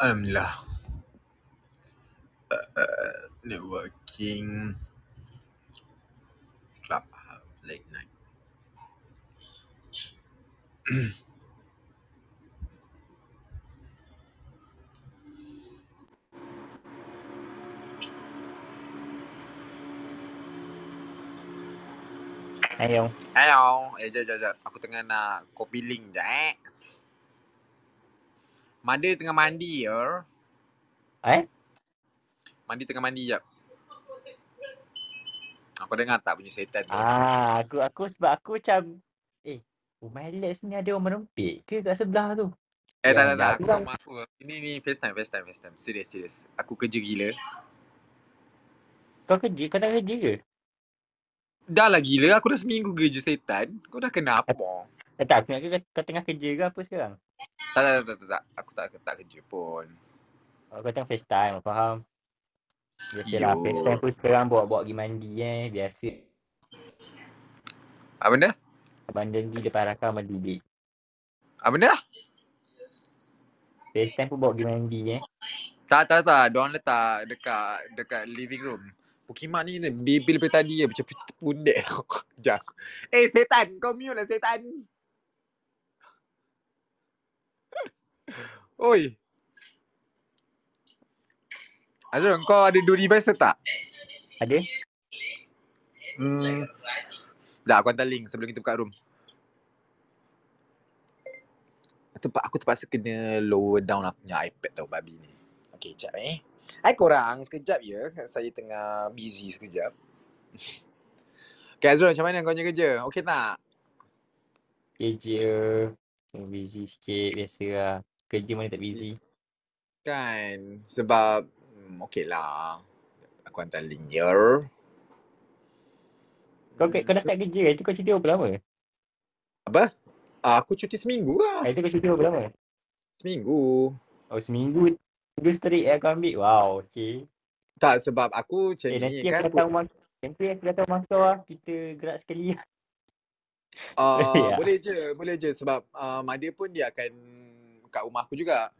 Alhamdulillah. Uh, uh, networking. Clubhouse late night. Ayo. Hello. Eh, jap, jap, jap. Aku tengah nak copy link je eh. Manda tengah mandi ya. Eh? Mandi tengah mandi jap. Aku dengar tak punya setan tu. Ah, aku aku sebab aku macam eh, rumah Alex ni ada orang merempit ke kat sebelah tu? Eh tak tak tak. Aku tak aku. Ini ni FaceTime, FaceTime, FaceTime. Serius, serius. Aku kerja gila. Kau kerja, kau tak kerja ke? Dah lah gila. Aku dah seminggu kerja setan. Kau dah kenapa? Eh, tak, aku ingat kau, kau tengah kerja ke apa sekarang? Tak, tak, tak, tak, tak. Aku tak, tak kerja pun. Oh, kau tengah FaceTime, aku faham. Biasalah, Yo. FaceTime pun sekarang bawa-bawa pergi mandi eh. Biasa. Apa benda? Abang janji depan rakam mandi dik. Apa benda? FaceTime pun bawa pergi mandi eh. Tak, tak, tak. Diorang letak dekat dekat living room. Pukimak ni baby daripada tadi ya. Macam pundek. Sekejap. Eh, setan. Kau mute lah, setan. Oi. Azrul, kau ada device ke tak? Ada? Hmm. Sekejap, aku hantar link sebelum kita buka room. Tempat aku terpaksa kena lower down aku punya iPad tau babi ni. Okay, sekejap eh. Hai korang, sekejap ya. Saya tengah busy sekejap. Okay Azrul, macam mana kau punya kerja? Okay tak? Kerja. Busy sikit, biasa lah. Kerja mana tak busy. Kan, sebab hmm, okay lah. Aku hantar link ya. Kau, kau dah start kerja, itu kau cuti berapa lama? Apa? Ah, aku cuti seminggu lah. Itu kau cuti berapa lama? Seminggu. Oh, seminggu. Seminggu straight yang kau ambil. Wow, okay. Tak, sebab aku macam Eh, ni nanti aku kan. datang rumah. Nanti aku datang rumah kau lah. Kita gerak sekali lah. Uh, Ya. boleh je, boleh je sebab uh, Mada pun dia akan kat rumah aku juga.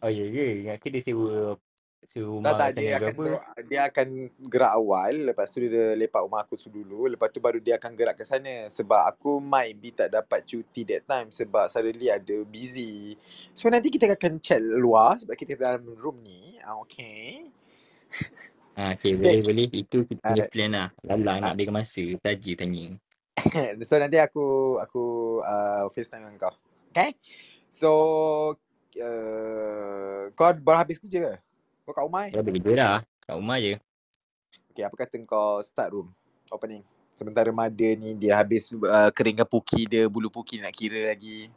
Oh, ya ke? Ingat ke dia sewa sewa rumah Tak tak dia akan apa? gerak, dia akan gerak awal lepas tu dia lepak rumah aku dulu lepas tu baru dia akan gerak ke sana sebab aku might be tak dapat cuti that time sebab suddenly ada busy. So nanti kita akan chat luar sebab kita dalam room ni. Ah, Okay. Ah, okay, boleh, boleh. Itu kita punya plan lah. Lalang nak bagi masa. Taji tanya. so nanti aku aku uh, FaceTime dengan kau. Okay? So uh, kau baru habis kerja ke? Kau kat rumah eh? Dah kerja dah. Kat rumah je. Okay, apa kata kau start room opening? Sementara Mada ni dia habis uh, keringkan puki dia, bulu puki nak kira lagi.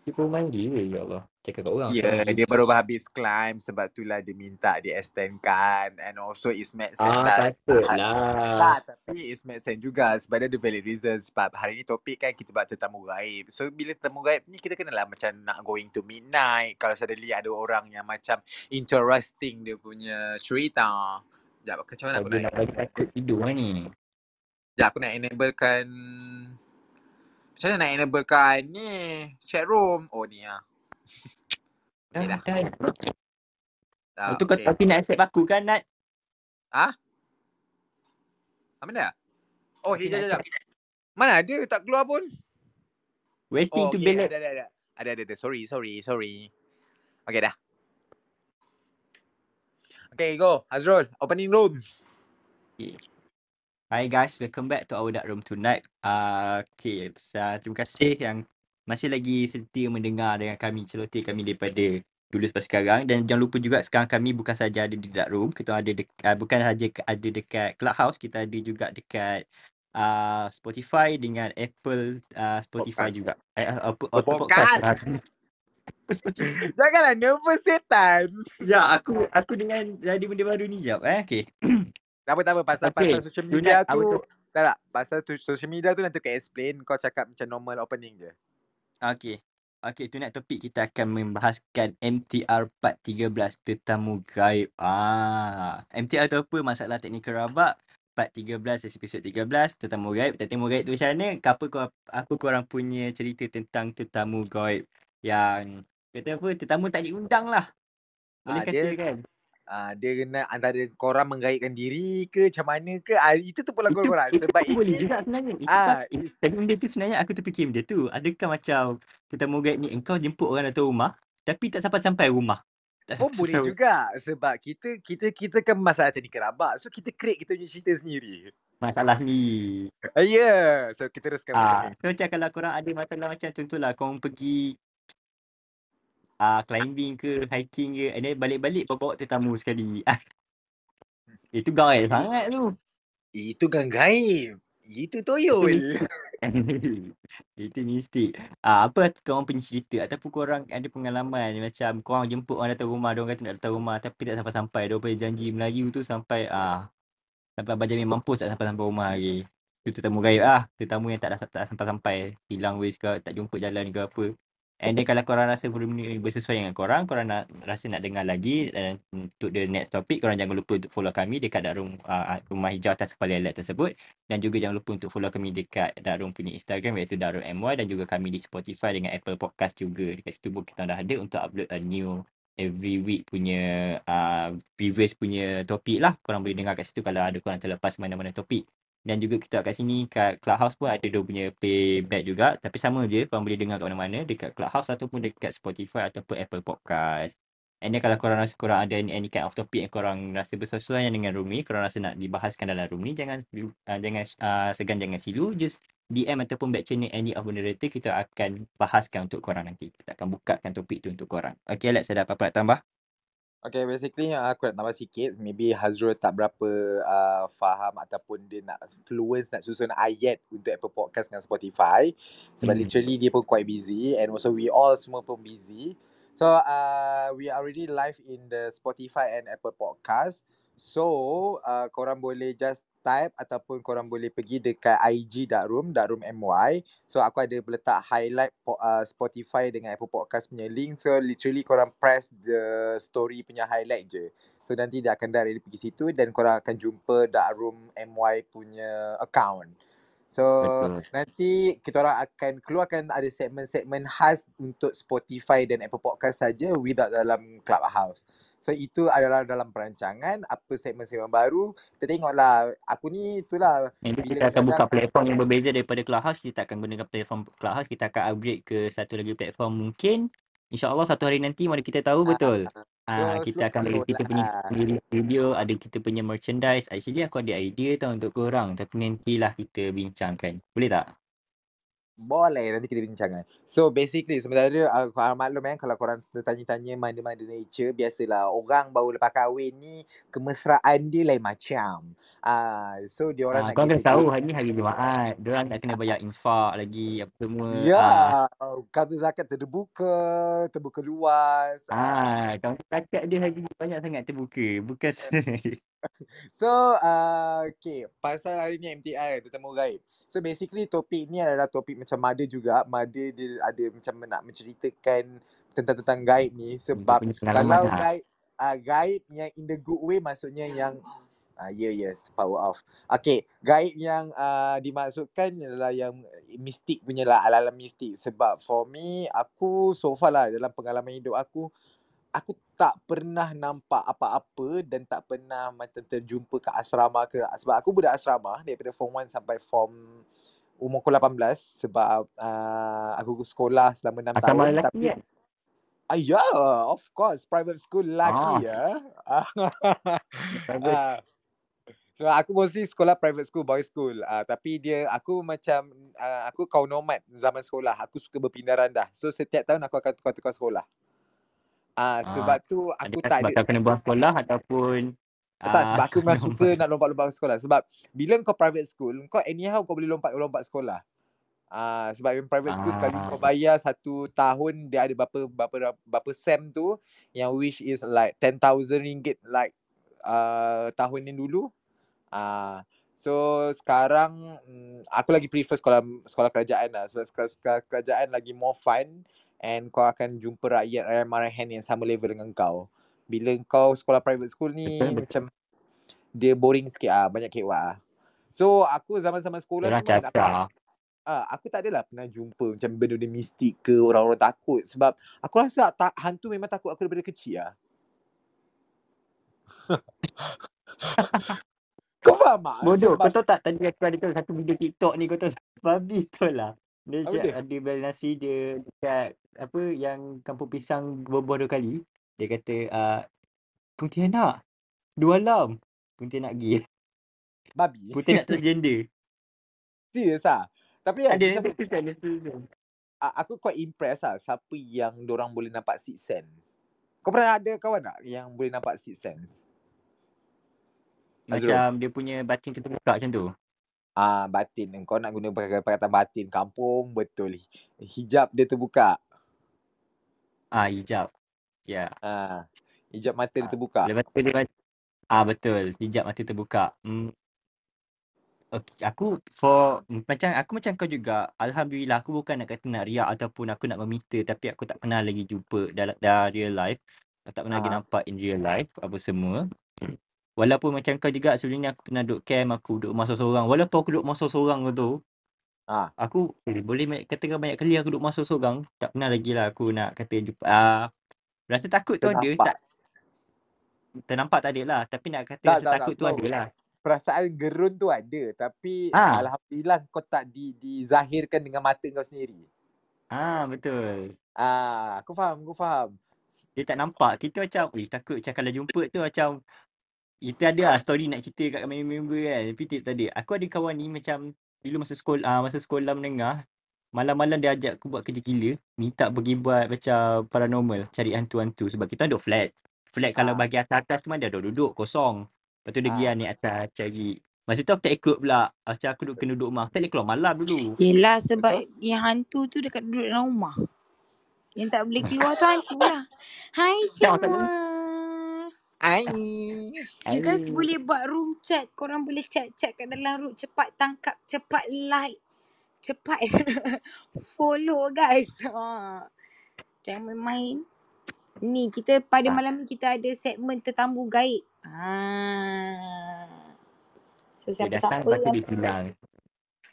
Dia pun mandi ke? Ya Allah. Cakap kat orang. Ya, yeah, dia baru habis climb sebab itulah dia minta dia extendkan and also it's make sense Ah, lah. patutlah. Tak, tapi it's make sense juga sebab dia ada valid reason sebab hari ni topik kan kita buat tetamu gaib. So bila tetamu gaib ni kita kenalah macam nak going to midnight kalau suddenly ada orang yang macam interesting dia punya cerita. Sekejap, macam mana aku dia nak nak bagi takut tidur lah ni. Sekejap aku nak enablekan Macam mana nak enablekan? Ni Chat room. Oh ni lah Okay Dah, dah dah. Ah, Itu kau okay. tapi nak accept aku kan, Nat? Apa benda? Oh Tapi hijau nak jap accept. Mana ada? Tak keluar pun? Waiting Oh to okay ballot. ada ada ada. Ada ada ada. Sorry sorry sorry. Okay dah. Okay go. Azrul Opening room Hi guys, welcome back to our dark room tonight. Uh, okay, so, terima kasih yang masih lagi setia mendengar dengan kami, celoteh kami daripada dulu sampai sekarang. Dan jangan lupa juga sekarang kami bukan saja ada di dark room, kita ada dek, uh, bukan saja ada dekat Clubhouse, kita ada juga dekat uh, Spotify dengan Apple uh, Spotify Podcast. juga. Uh, Oh, Apple podcast. Janganlah nervous setan Sekejap, aku aku dengan jadi benda baru ni jap eh. Okay. Tak apa tak apa Pasal Okay, pasal social media tu Tak tak Pasal tu social media tu nanti aku explain Kau cakap macam normal opening je Okay. Okay, tonight topik kita akan membahaskan MTR part 13 tetamu gaib. Ah, MTR tu apa? Masalah teknikal rabak. Part 13, episod 13, tetamu gaib. Tetamu gaib tu macam mana? Apa kau apa korang punya cerita tentang tetamu gaib yang Kata apa, tetamu tak diundang lah. Boleh Ah, kata dia kan. Ah, dia kena antara korang menggaitkan diri ke macam mana ke ah, itu tu pula Itu, korang itu sebab pun boleh juga sebenarnya. Itu ah pas, eh, tapi benda tu sebenarnya aku terfikir benda tu. Adakah macam tetamu guide ni engkau jemput orang datang rumah tapi tak sampai-sampai rumah. Tak pun boleh sampai-sampai. juga sebab kita kita kita kan masalah tadi kerabak so kita create kita punya cerita sendiri Masalah sendiri. ah, ya yeah. so kita teruskan Ah, ni so macam kalau korang ada masalah macam contohlah korang pergi ah climbing ke, hiking ke, and then balik-balik bawa tetamu sekali. Itu gaib sangat tu. itu kan gaib itu toyol Itu mistik. Ah, apa korang punya cerita ataupun korang ada pengalaman macam korang jemput orang datang rumah, dia orang kata nak datang rumah tapi tak sampai-sampai. Dia punya janji Melayu tu sampai ah sampai Abang Jamil mampus tak sampai-sampai rumah lagi. Itu tetamu gaib ah, tetamu yang tak dah tak sampai-sampai, hilang ways ke, tak jumpa jalan ke apa. And then kalau korang rasa benda ni bersesuaian dengan korang, korang nak rasa nak dengar lagi dan untuk the next topic, korang jangan lupa untuk follow kami dekat Darum uh, Rumah Hijau atas kepala elek tersebut dan juga jangan lupa untuk follow kami dekat Darum punya Instagram iaitu Darum MY dan juga kami di Spotify dengan Apple Podcast juga. Dekat situ pun kita dah ada untuk upload a new every week punya uh, previous punya topik lah. Korang boleh dengar kat situ kalau ada korang terlepas mana-mana topik. Dan juga kita kat sini kat Clubhouse pun ada dia punya playback juga. Tapi sama je korang boleh dengar kat mana-mana dekat Clubhouse ataupun dekat Spotify ataupun Apple Podcast. And then kalau korang rasa korang ada any, any kind of topic yang korang rasa bersesuaian dengan room ni, korang rasa nak dibahaskan dalam room ni, jangan uh, jangan uh, segan jangan silu, just DM ataupun back channel any of moderator, kita akan bahaskan untuk korang nanti. Kita akan bukakan topik tu untuk korang. Okay Alex, ada apa-apa nak tambah? Okay, basically uh, aku nak tambah sikit. Maybe Hazrul tak berapa uh, faham ataupun dia nak fluence nak susun ayat untuk Apple Podcast dengan Spotify. Sebab Hmm. literally dia pun quite busy and also we all semua pun busy. So uh, we are already live in the Spotify and Apple Podcast. So uh, korang boleh just type ataupun korang boleh pergi dekat IG Darkroom, Darkroom MY. So aku ada letak highlight po- uh, Spotify dengan Apple Podcast punya link. So literally korang press the story punya highlight je. So nanti dia akan directly pergi situ dan korang akan jumpa Darkroom MY punya account. So Betul. nanti kita orang akan keluarkan ada segmen-segmen khas untuk Spotify dan Apple Podcast saja without dalam Clubhouse. So itu adalah dalam perancangan apa segmen-segmen baru. Kita tengoklah. Aku ni itulah bila kita akan buka platform yang berbeza daripada Clubhouse. Kita akan gunakan platform Clubhouse. Kita akan upgrade ke satu lagi platform mungkin. InsyaAllah satu hari nanti mana kita tahu betul. Ah, so kita akan bagi kita punya video, video, ada kita punya merchandise. Actually aku ada idea tau untuk korang. Tapi nantilah kita bincangkan. Boleh tak? Boleh nanti kita bincangkan. So basically sebenarnya uh, korang maklum kan kalau korang tertanya-tanya mana-mana nature biasalah orang baru lepas kahwin ni kemesraan dia lain macam. Ah uh, so dia orang Ah, nak kau kena tahu hari ni hari Jumaat. Diorang nak kena bayar infak lagi apa semua. Ya, Ah, kartu zakat terbuka, terbuka luas. Ah. ah, kau zakat dia hari ni banyak sangat terbuka. Bukan So, uh, okay. Pasal hari ni MTI, tetamu gaib. So, basically topik ni adalah topik macam Mada juga. Mada dia ada macam nak menceritakan tentang-tentang gaib ni. Sebab kalau lah. gaib, uh, gaib yang in the good way maksudnya yang Ah, ya, ya. Power off. Okay. Gaib yang uh, dimaksudkan adalah yang mistik punya lah. Ala-ala mistik. Sebab for me, aku so far lah dalam pengalaman hidup aku, aku tak pernah nampak apa-apa dan tak pernah macam terjumpa ke asrama ke. Sebab aku budak asrama daripada form 1 sampai form umur aku 18 sebab uh, aku sekolah selama 6 Asal tahun. lelaki Tapi kan? Ah, yeah, of course. Private school lelaki Ah, ya. private. Ah. So aku mostly sekolah private school, boys school. Ah tapi dia aku macam uh, aku kaum nomad zaman sekolah. Aku suka berpindah randah. So setiap tahun aku akan tukar-tukar sekolah. Ah Ah, sebab tu aku adakah tak sebab ada kau kena buang sekolah ataupun tak sebab ah, aku kau memang suka nak lompat-lompat sekolah. Sebab bila kau private school, kau anyhow kau boleh lompat-lompat sekolah. Ah sebab yang private school sekali Ah, kau bayar satu tahun dia ada berapa berapa berapa sem tu yang which is like 10,000 ringgit like uh, tahun ni dulu. Ah so sekarang mm, aku lagi prefer sekolah sekolah kerajaan lah sebab sekolah, sekolah kerajaan lagi more fun and kau akan jumpa rakyat rakyat marahan yang sama level dengan kau. Bila kau sekolah private school ni betul. macam dia boring sikit ah, banyak kewak ah. So aku zaman-zaman sekolah semua apa? cacah. Ah, aku tak adalah pernah jumpa macam benda-benda mistik ke orang-orang takut sebab aku rasa tak hantu memang takut aku daripada kecil lah. Kau faham tak? Bodoh, Sebab kau tahu tak tadi aku ada tengok satu video TikTok ni kau tahu babi tu lah. Dia Apa cak dia? ada bel nasi dia dekat apa yang kampung pisang berbuah dua kali. Dia kata uh, Pontianak dua alam. Pontianak gay. babi. Pontianak transgender. Serius lah. Tapi kan, ada macam, ada tulisan ada tulisan. a- aku quite impressed lah siapa yang orang boleh nampak six sense. Kau pernah ada kawan tak yang boleh nampak six sense? Azrul? Macam dia punya batin terbuka macam tu. Ah, batin. Kau nak guna perkataan batin. Kampung, betul. Hijab dia terbuka. Ah hijab. Ya. Yeah. Ah, hijab mata dia Ah, terbuka. Lepas tu dia Ah betul, hijab mata terbuka. Hmm. Okay, aku for macam aku macam kau juga. Alhamdulillah aku bukan nak kata nak riak ataupun aku nak meminta tapi aku tak pernah lagi jumpa dalam dalam real life. Aku tak pernah lagi Ah. nampak in real life apa semua. Walaupun macam kau juga sebelum ni aku pernah duduk camp, aku duduk rumah seorang. Walaupun aku duduk rumah seorang tu, Ah, aku eh, boleh katakan banyak kali aku duduk rumah seorang, tak pernah lagi lah aku nak kata jumpa. Ah, rasa takut tu ada, tak ternampak tak ada lah. Tapi nak kata Tak, rasa tak, takut tak. tu ada lah. perasaan gerun tu ada. Tapi Ah. Alhamdulillah kau tak di, dizahirkan dengan mata kau sendiri. Ah, betul. Ah, aku faham, aku faham. Dia tak nampak. Kita macam, weh takut macam kalau jumpa tu macam kita ada lah story nak cerita kat member-member kan. Tapi tak ada. Aku ada kawan ni macam dulu masa sekolah ah, masa sekolah menengah, malam-malam dia ajak aku buat kerja gila, minta pergi buat macam paranormal, cari hantu-hantu sebab kita duduk flat. Flat kalau Ah. bagi atas-atas tu mana dia duduk kosong. Lepas tu dia pergi Ah. naik atas cari. Masa tu aku tak ikut pula. Macam aku duduk kena duduk rumah. Aku tak boleh keluar malam dulu. Yelah sebab Betul? yang hantu tu dekat duduk dalam rumah. Yang tak boleh keluar tu hantu lah. Hai semua. Ai. You guys boleh buat room chat. Korang boleh chat-chat kat dalam room. Cepat tangkap. Cepat like. Cepat follow guys. Ha. Jangan main-main. Ni kita pada Ah. malam ni kita ada segmen tetamu gaib. Ha. So siapa-siapa yang dia hilang.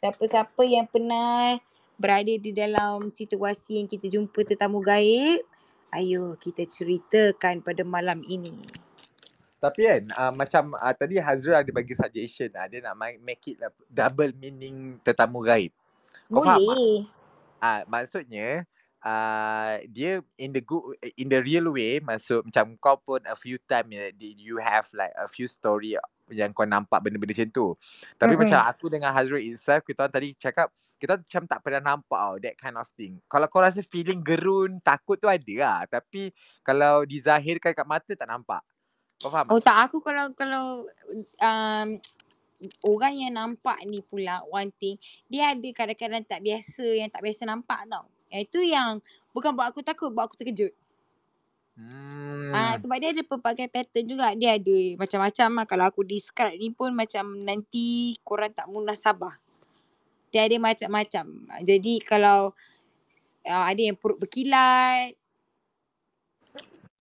siapa-siapa yang pernah berada di dalam situasi yang kita jumpa tetamu gaib, ayo kita ceritakan pada malam ini. Tapi kan uh, macam uh, tadi Hazrul ada bagi suggestion uh, dia nak ma- make it uh, double meaning tetamu gaib. Kau faham? Boleh. Ah maksudnya uh, dia in the good in the real way maksud macam kau pun a few time did you have like a few story yang kau nampak benda-benda macam tu. Tapi Mm-mm. macam aku dengan Hazrul itself kita orang tadi cakap kita macam tak pernah nampak tau that kind of thing. Kalau kau rasa feeling gerun, takut tu ada lah. Tapi kalau dizahirkan kat mata tak nampak. Kau faham? Oh tak aku kalau kalau um, orang yang nampak ni pula one thing dia ada kadang-kadang tak biasa yang tak biasa nampak tau. Yang itu yang bukan buat aku takut, buat aku terkejut. Hmm. Ah sebab dia ada pelbagai pattern juga. Dia ada macam-macam lah. Kalau aku describe ni pun macam nanti korang tak munasabah. Dia ada macam-macam. Jadi kalau uh, ada yang perut berkilat.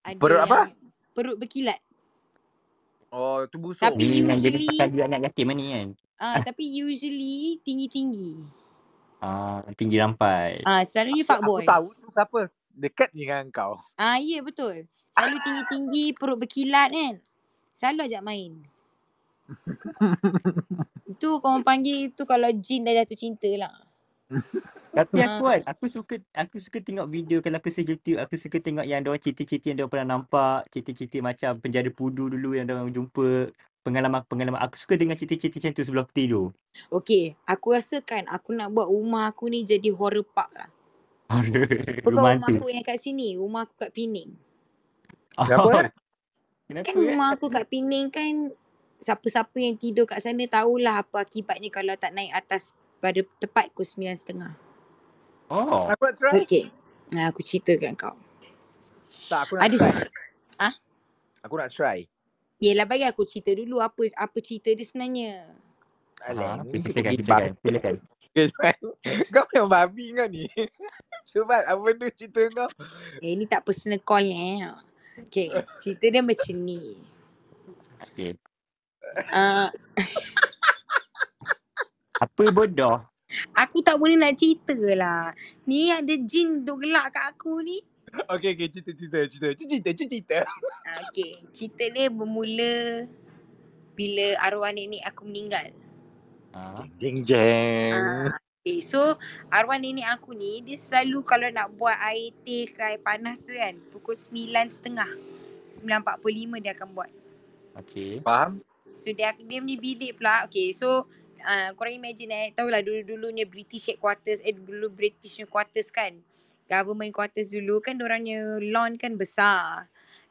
Ada Perut apa? Perut berkilat. Oh, tu busuk. Tapi Ni yang jadi usually pasal dia anak yatim ni kan. ah tapi usually tinggi-tinggi. Ah, tinggi rampai. Ah selalunya Aku, aku fuckboy. tahu tu siapa. Dekat ni dengan kau. Ah ya betul. Selalu tinggi-tinggi perut berkilat kan. Selalu ajak main. Itu korang panggil tu kalau jin dah jatuh cinta lah. Tapi aku kan, aku suka aku suka tengok video kalau aku search YouTube, aku suka tengok yang dia orang cerita-cerita yang dia orang pernah nampak, cerita-cerita macam penjara pudu dulu yang dia jumpa, pengalaman-pengalaman. Aku suka dengar cerita-cerita macam tu sebelum aku tidur. Okay, aku rasa kan aku nak buat rumah aku ni jadi horror park lah. Bukan Rumah rumah tu. aku yang kat sini, rumah aku kat Pening. Kenapa? Oh, Kenapa Kan eh? rumah aku kat Pening kan siapa-siapa yang tidur kat sana tahulah apa akibatnya kalau tak naik atas pada tepat pukul sembilan setengah. Oh. Aku nak try. Okay. Nah, aku ceritakan kau. Tak, aku nak Ada try. s- ah? Aku nak try. Yelah bagi aku cerita dulu apa apa cerita dia sebenarnya. Alah, Ha, silakan, silakan, silakan. kau yang babi kau ni. Cuba apa benda cerita kau? Eh ni tak personal call ni. eh. Okay, cerita dia macam ni. Okay. Uh, Apa bodoh? Aku tak boleh nak cerita lah. Ni ada jin duk gelak kat aku ni. Okay, okay. Cerita, cerita, cerita. Cerita, cerita, cerita. Ah, Okay, cerita dia bermula bila arwah nenek aku meninggal. Ah. Jeng, jeng. Ah, okay, so arwah nenek aku ni dia selalu kalau nak buat air teh ke air panas tu kan pukul 9.30. 9.45 dia akan buat. Okay. Faham? So dia dia punya bilik pula. Okay, so uh, korang imagine eh, tahulah dulu-dulunya British headquarters, eh dulu British punya quarters kan. Government quarters dulu kan dorangnya lawn kan besar.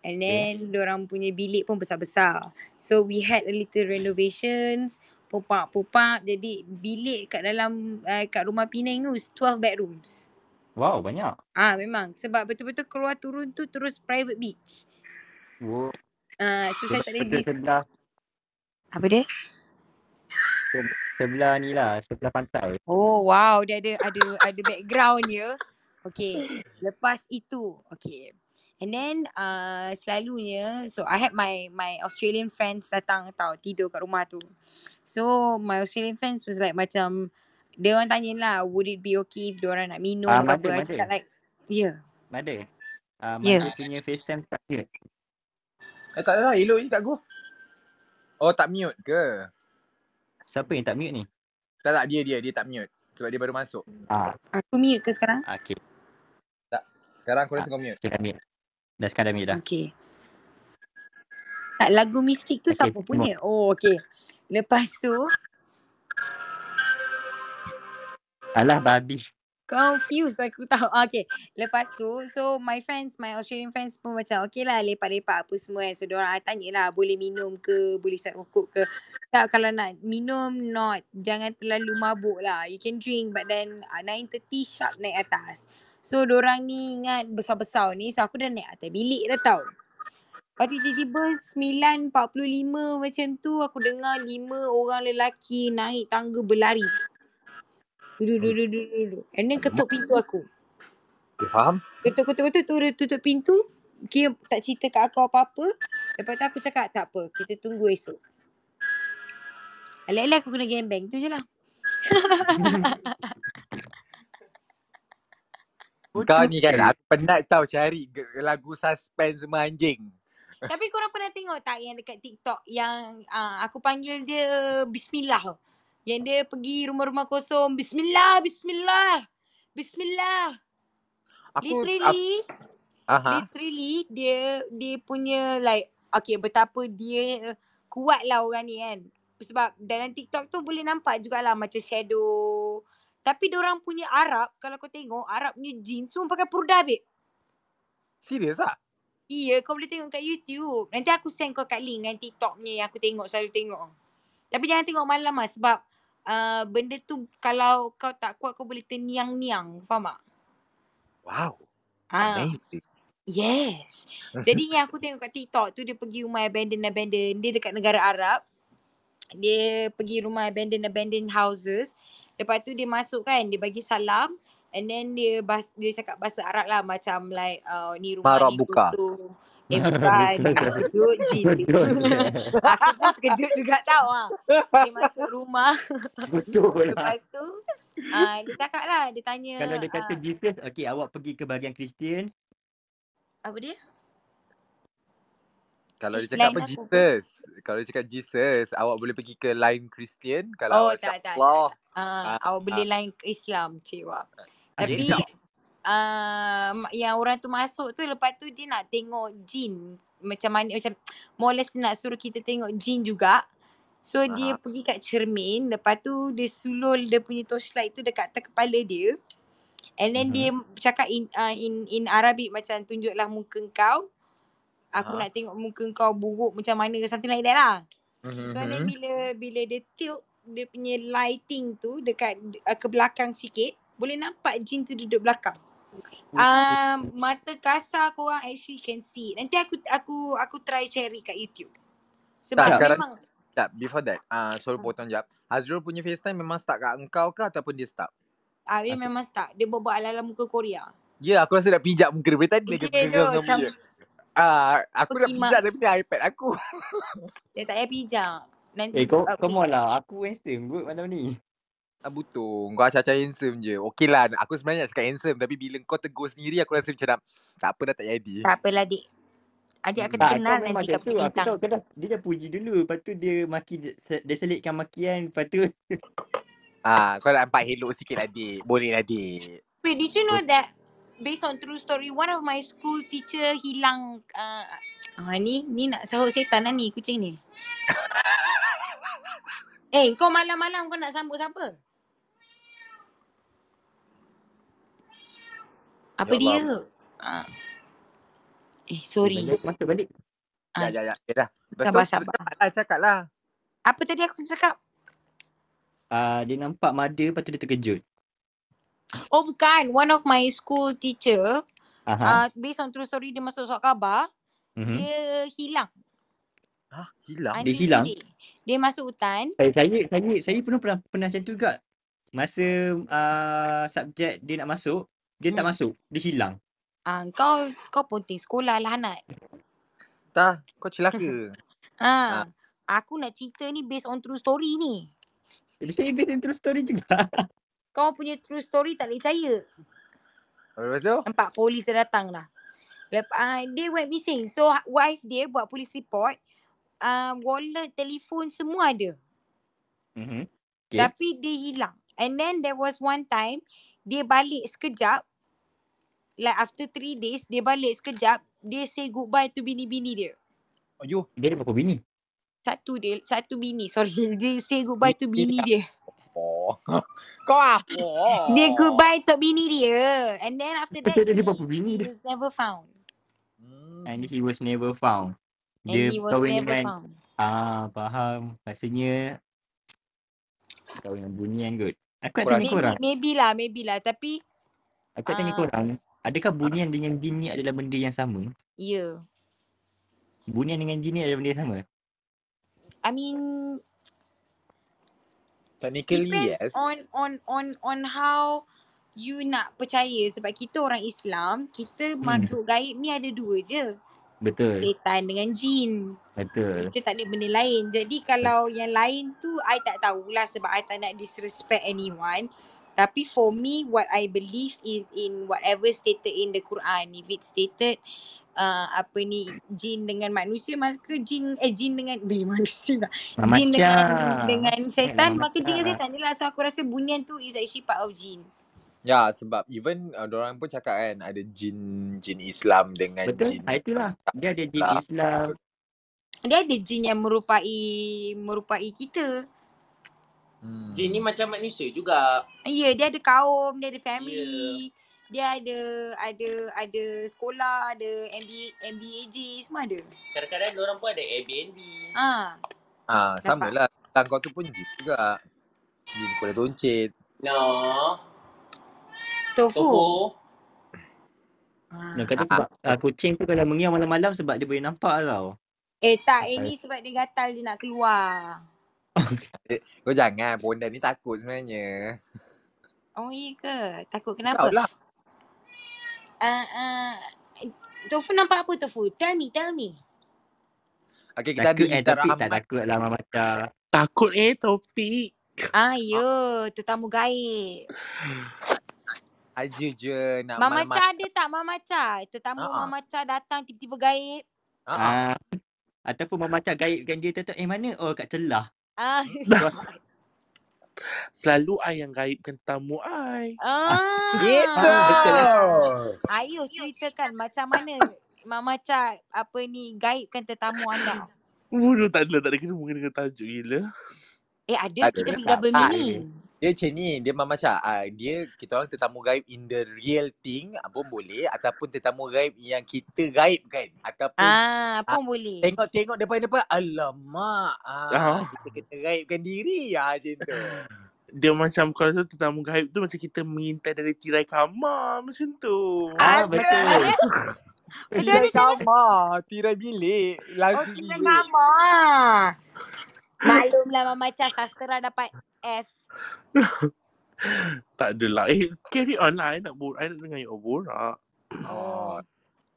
And then okay. orang punya bilik pun besar-besar. So we had a little renovations, pupak-pupak. Jadi bilik kat dalam uh, kat rumah Penang tu 12 bedrooms. Wow, banyak. Ah memang sebab betul-betul keluar turun tu terus private beach. Wow. Ah so saya tak ada sebelah Apa dia? Se- sebelah ni lah, sebelah pantai. Oh wow, dia ada ada ada background dia. Okay, lepas itu, okay. And then uh, selalunya, so I had my my Australian friends datang tau tidur kat rumah tu. So my Australian friends was like macam dia orang tanya lah, would it be okay if dia orang nak minum Ah, ke apa? I mother. cakap like, yeah. Mother. Uh, Ya. Mother punya FaceTime tak ada. Eh, tak ada lah. Elok je tak go. Oh, tak mute ke? Siapa yang tak mute ni? Tak, tak. Dia, dia. Dia tak mute. Sebab dia baru masuk. Ah, Aku mute ke sekarang? okay. Sekarang aku Ah. rasa kau mute. Kita dah mute. Dah sekarang dah mute dah. Okay. Tak, lagu mistik tu Okay, siapa punya? Oh, okay. Lepas tu, Alah babi. Confused aku tahu. Ah, Okay. Lepas tu, so my friends, my Australian friends pun macam okay lah lepak-lepak apa semua kan. So diorang tanya lah boleh minum ke, boleh set rokok ke. Tak kalau nak minum, not. Jangan terlalu mabuk lah. You can drink but then uh, 9.30 sharp naik atas. So diorang ni ingat besar-besar ni. So aku dah naik atas bilik dah tau. Lepas tu tiba-tiba 9.45 macam tu aku dengar lima orang lelaki naik tangga berlari. Duduk, duduk, duduk, duduk. And then ketuk pintu aku. Dia faham? Ketuk, ketuk, ketuk, tu dia tutup pintu. Kira tak cerita kat aku apa-apa. Lepas tu aku cakap tak apa. Kita tunggu esok. Alih-alih aku kena gembeng. Tu je lah. Kau ni kan, aku penat tau cari lagu suspense semua anjing. Tapi korang pernah tengok tak yang dekat TikTok yang uh, aku panggil dia Bismillah tau. Yang dia pergi rumah-rumah kosong. Bismillah, Bismillah. Bismillah. Aku, aku Literally. aha. literally dia dia punya like okay betapa dia kuat lah orang ni kan sebab dalam TikTok tu boleh nampak jugalah macam shadow tapi orang punya Arab kalau kau tengok Arab punya jin semua pakai purdah babe Serius tak? iya kau boleh tengok kat YouTube nanti aku send kau kat link kan TikTok punya yang aku tengok selalu tengok tapi jangan tengok malam lah sebab uh, benda tu kalau kau tak kuat kau boleh terniang-niang faham tak? Wow. Ah. Amazing. Yes. Jadi yang aku tengok kat TikTok tu dia pergi rumah abandoned abandoned. Dia dekat negara Arab. Dia pergi rumah abandoned abandoned houses. Lepas tu dia masuk kan, dia bagi salam and then dia bas, dia cakap bahasa Arab lah macam like uh, ni rumah Marok ni buka. kosong. Eh bukan, aku kejut jin. Aku pun terkejut juga tau ah. Dia masuk rumah. Betul lah. Lepas tu uh, dia cakap lah, dia tanya Kalau dia kata ah, Jesus, okay awak pergi ke bahagian Kristian. apa dia? Kalau dia cakap apa? Jesus. Kalau dia cakap Jesus, awak boleh pergi ke line Christian. Kalau Oh awak tak cakap tak, tak, Allah. tak. Uh, awak boleh lain ke Islam cewa. Tapi Islam. Uh, yang orang tu masuk tu lepas tu dia nak tengok jin macam mana macam more less nak suruh kita tengok jin juga. So dia Aha. pergi kat cermin lepas tu dia sulul dia punya torchlight tu dekat atas kepala dia. And then Mhm. dia cakap in uh, in in Arabic macam tunjuklah muka kau. Aku Aha. nak tengok muka kau buruk macam mana something like that lah. Mhm. So then bila bila dia tilt dia punya lighting tu dekat uh, ke belakang sikit boleh nampak jin tu duduk belakang. Um, mata kasar korang actually can see. Nanti aku aku aku try cari kat YouTube. Sebab Tak, sekarang- memang Tak, before that, uh, sorry potong jap. Azrul punya FaceTime memang start kat engkau ke ataupun dia start? ah dia Aku- memang start. Dia buat ala-ala muka Korea. Ya, yeah, aku rasa nak pijak muka dia. Tadi dia Dia macam dia. Ah, aku Perkimak. pijak tapi ni iPad aku. dia tak payah pijak. Nanti Eh kau uh, come on lah. Aku Western good malam ni. Ah, butuh. Kau acah-acah handsome je. Okey lah. Aku sebenarnya nak cakap handsome. Tapi bila kau tegur sendiri, aku rasa macam dah, tak apa dah tak jadi. Tak apalah dik. Adik akan Tak, terkenal kau nanti kat tu. Aku bintang. tahu kau dah, dia dah puji dulu. Lepas tu dia maki, dia, selitkan makian. Lepas tu Ah, kau nak nampak hello sikit lah, dik. Boleh lah, dik. Wait, did you know that based on true story, one of my school teacher hilang uh, ah, ni ni nak sahut setan lah ni kucing ni. eh, kau malam-malam kau nak sambut siapa? Apa Ya dia? Ah. Eh, sorry. balik, masuk balik. Ah, Ya, ya, ya. Okay dah. Lepas Sabar, tu, sabar. cakap lah, cakap lah. Apa tadi aku cakap? Uh, dia nampak mada lepas tu dia terkejut. Oh bukan, one of my school teacher, Aha. uh, based on true story dia masuk surat khabar, Mhm. dia hilang. Hah? Hilang? Dia hilang? Dia, dia masuk hutan. Saya, saya, saya, saya pun pernah, pernah macam tu juga. Masa uh, subjek dia nak masuk, dia tak Hmm. masuk. Dia hilang. Ah, kau kau ponting sekolah lah Hanat. Tak, kau celaka. Ah, aku nak cerita ni based on true story ni. Jadi saya based on true story juga. Kau punya true story tak boleh percaya. Lepas tu? Nampak polis dah datang lah. Lepas, uh, dia went missing. So wife dia buat police report. Uh, wallet, telefon semua ada. Mhm. Okay. Tapi dia hilang. And then there was one time, dia balik sekejap. Like after three days, dia balik sekejap. Dia say goodbye to bini-bini dia. Ayuh. Dia ada berapa bini? Satu dia, satu bini. Sorry, dia say goodbye to bini dia. Oh. kau apa? Dia goodbye to bini dia. And then after that, dia he, berapa bini he dia? was never found. Hmm. And he was never found. And Dia he was kahwin never dengan found. Ah, faham. Rasanya kahwin dengan bunian kot. Aku nak tanya rasa- korang. Maybe, maybe lah, maybe lah. Tapi, Aku nak tanya Ah. korang. Adakah bunian dengan jin ni adalah benda yang sama? ya. Yeah. Bunian dengan jin ni adalah benda yang sama? I mean, Technically, depends yes. on on on on how you nak percaya sebab kita orang Islam, kita Hmm. makhluk gaib ni ada dua je. Betul. Setan dengan jin. Betul. Kita tak ada benda lain. Jadi kalau yang lain tu I tak tahulah sebab I tak nak disrespect anyone. Tapi for me what I believe is in whatever stated in the Quran. If it stated uh, apa ni jin dengan manusia maka jin eh jin dengan eh, manusia lah. Jin dengan dengan syaitan maka jin dengan syaitan je lah. So aku rasa bunian tu is actually part of jin. Ya, sebab even uh, orang pun cakap kan ada jin jin Islam dengan Betul. jin. Ha, itulah. Dia ada jin Tak. Islam. Dia ada jin yang merupai merupai kita. Hmm. Jin ni macam manusia juga. Ya, dia ada kaum, dia ada family. Dia ada ada ada sekolah, ada MBA MBAJ semua ada. Kadang-kadang orang pun ada Airbnb. Ah, Ah, sama lah. Tang kau tu pun jin juga. Jin kuala toncit. No. Tofu. Tofu. Ah. Kata sebab uh, kucing tu kalau mengiau malam-malam sebab dia boleh nampak tau. Eh tak, ini sebab dia gatal dia nak keluar. Kau jangan. Bondan ni takut sebenarnya. Oh iya ke? Takut kenapa? lah. Ah uh, tofu nampak apa tofu? Tell me, tell me. Okay, kita Takut ada eh tapi tak takut lah Mama. Takut eh topik. Ah, ya, tetamu gaib. Aja je nak Mama. Cha ada tak Mama Cha? Tetamu Ah. Mama Cha datang tiba-tiba gaib. Ah, Ah. Ataupun Mama Cha gaibkan dia tetap eh mana? Oh kat celah. Ah. Selalu I yang gaibkan tamu I. ah. Gitu. Ayo ceritakan macam mana Mama Cha apa ni gaibkan tetamu anda. Bodoh tak ada, tak ada kena mungkin dengan tajuk gila. Eh ada, Ada kita double meaning. Dia macam ni, dia Mama Cha, uh, dia kita orang tetamu gaib in the real thing ah, pun boleh ataupun tetamu gaib yang kita gaibkan ataupun Ah, pun boleh. tengok-tengok depan-depan alamak ah, Ah. kita kena gaibkan diri ah macam tu. Dia macam kalau tu tetamu gaib tu macam kita mengintai dari tirai kamar macam tu. Ah, betul. Tirai kamar, tirai bilik, Oh, lagu kita bilik. gambar. Maklumlah Mama Cha sastra dapat F. Tak adalah. Eh, carry on lah. I nak, bor- I nak dengar you borak. Oh,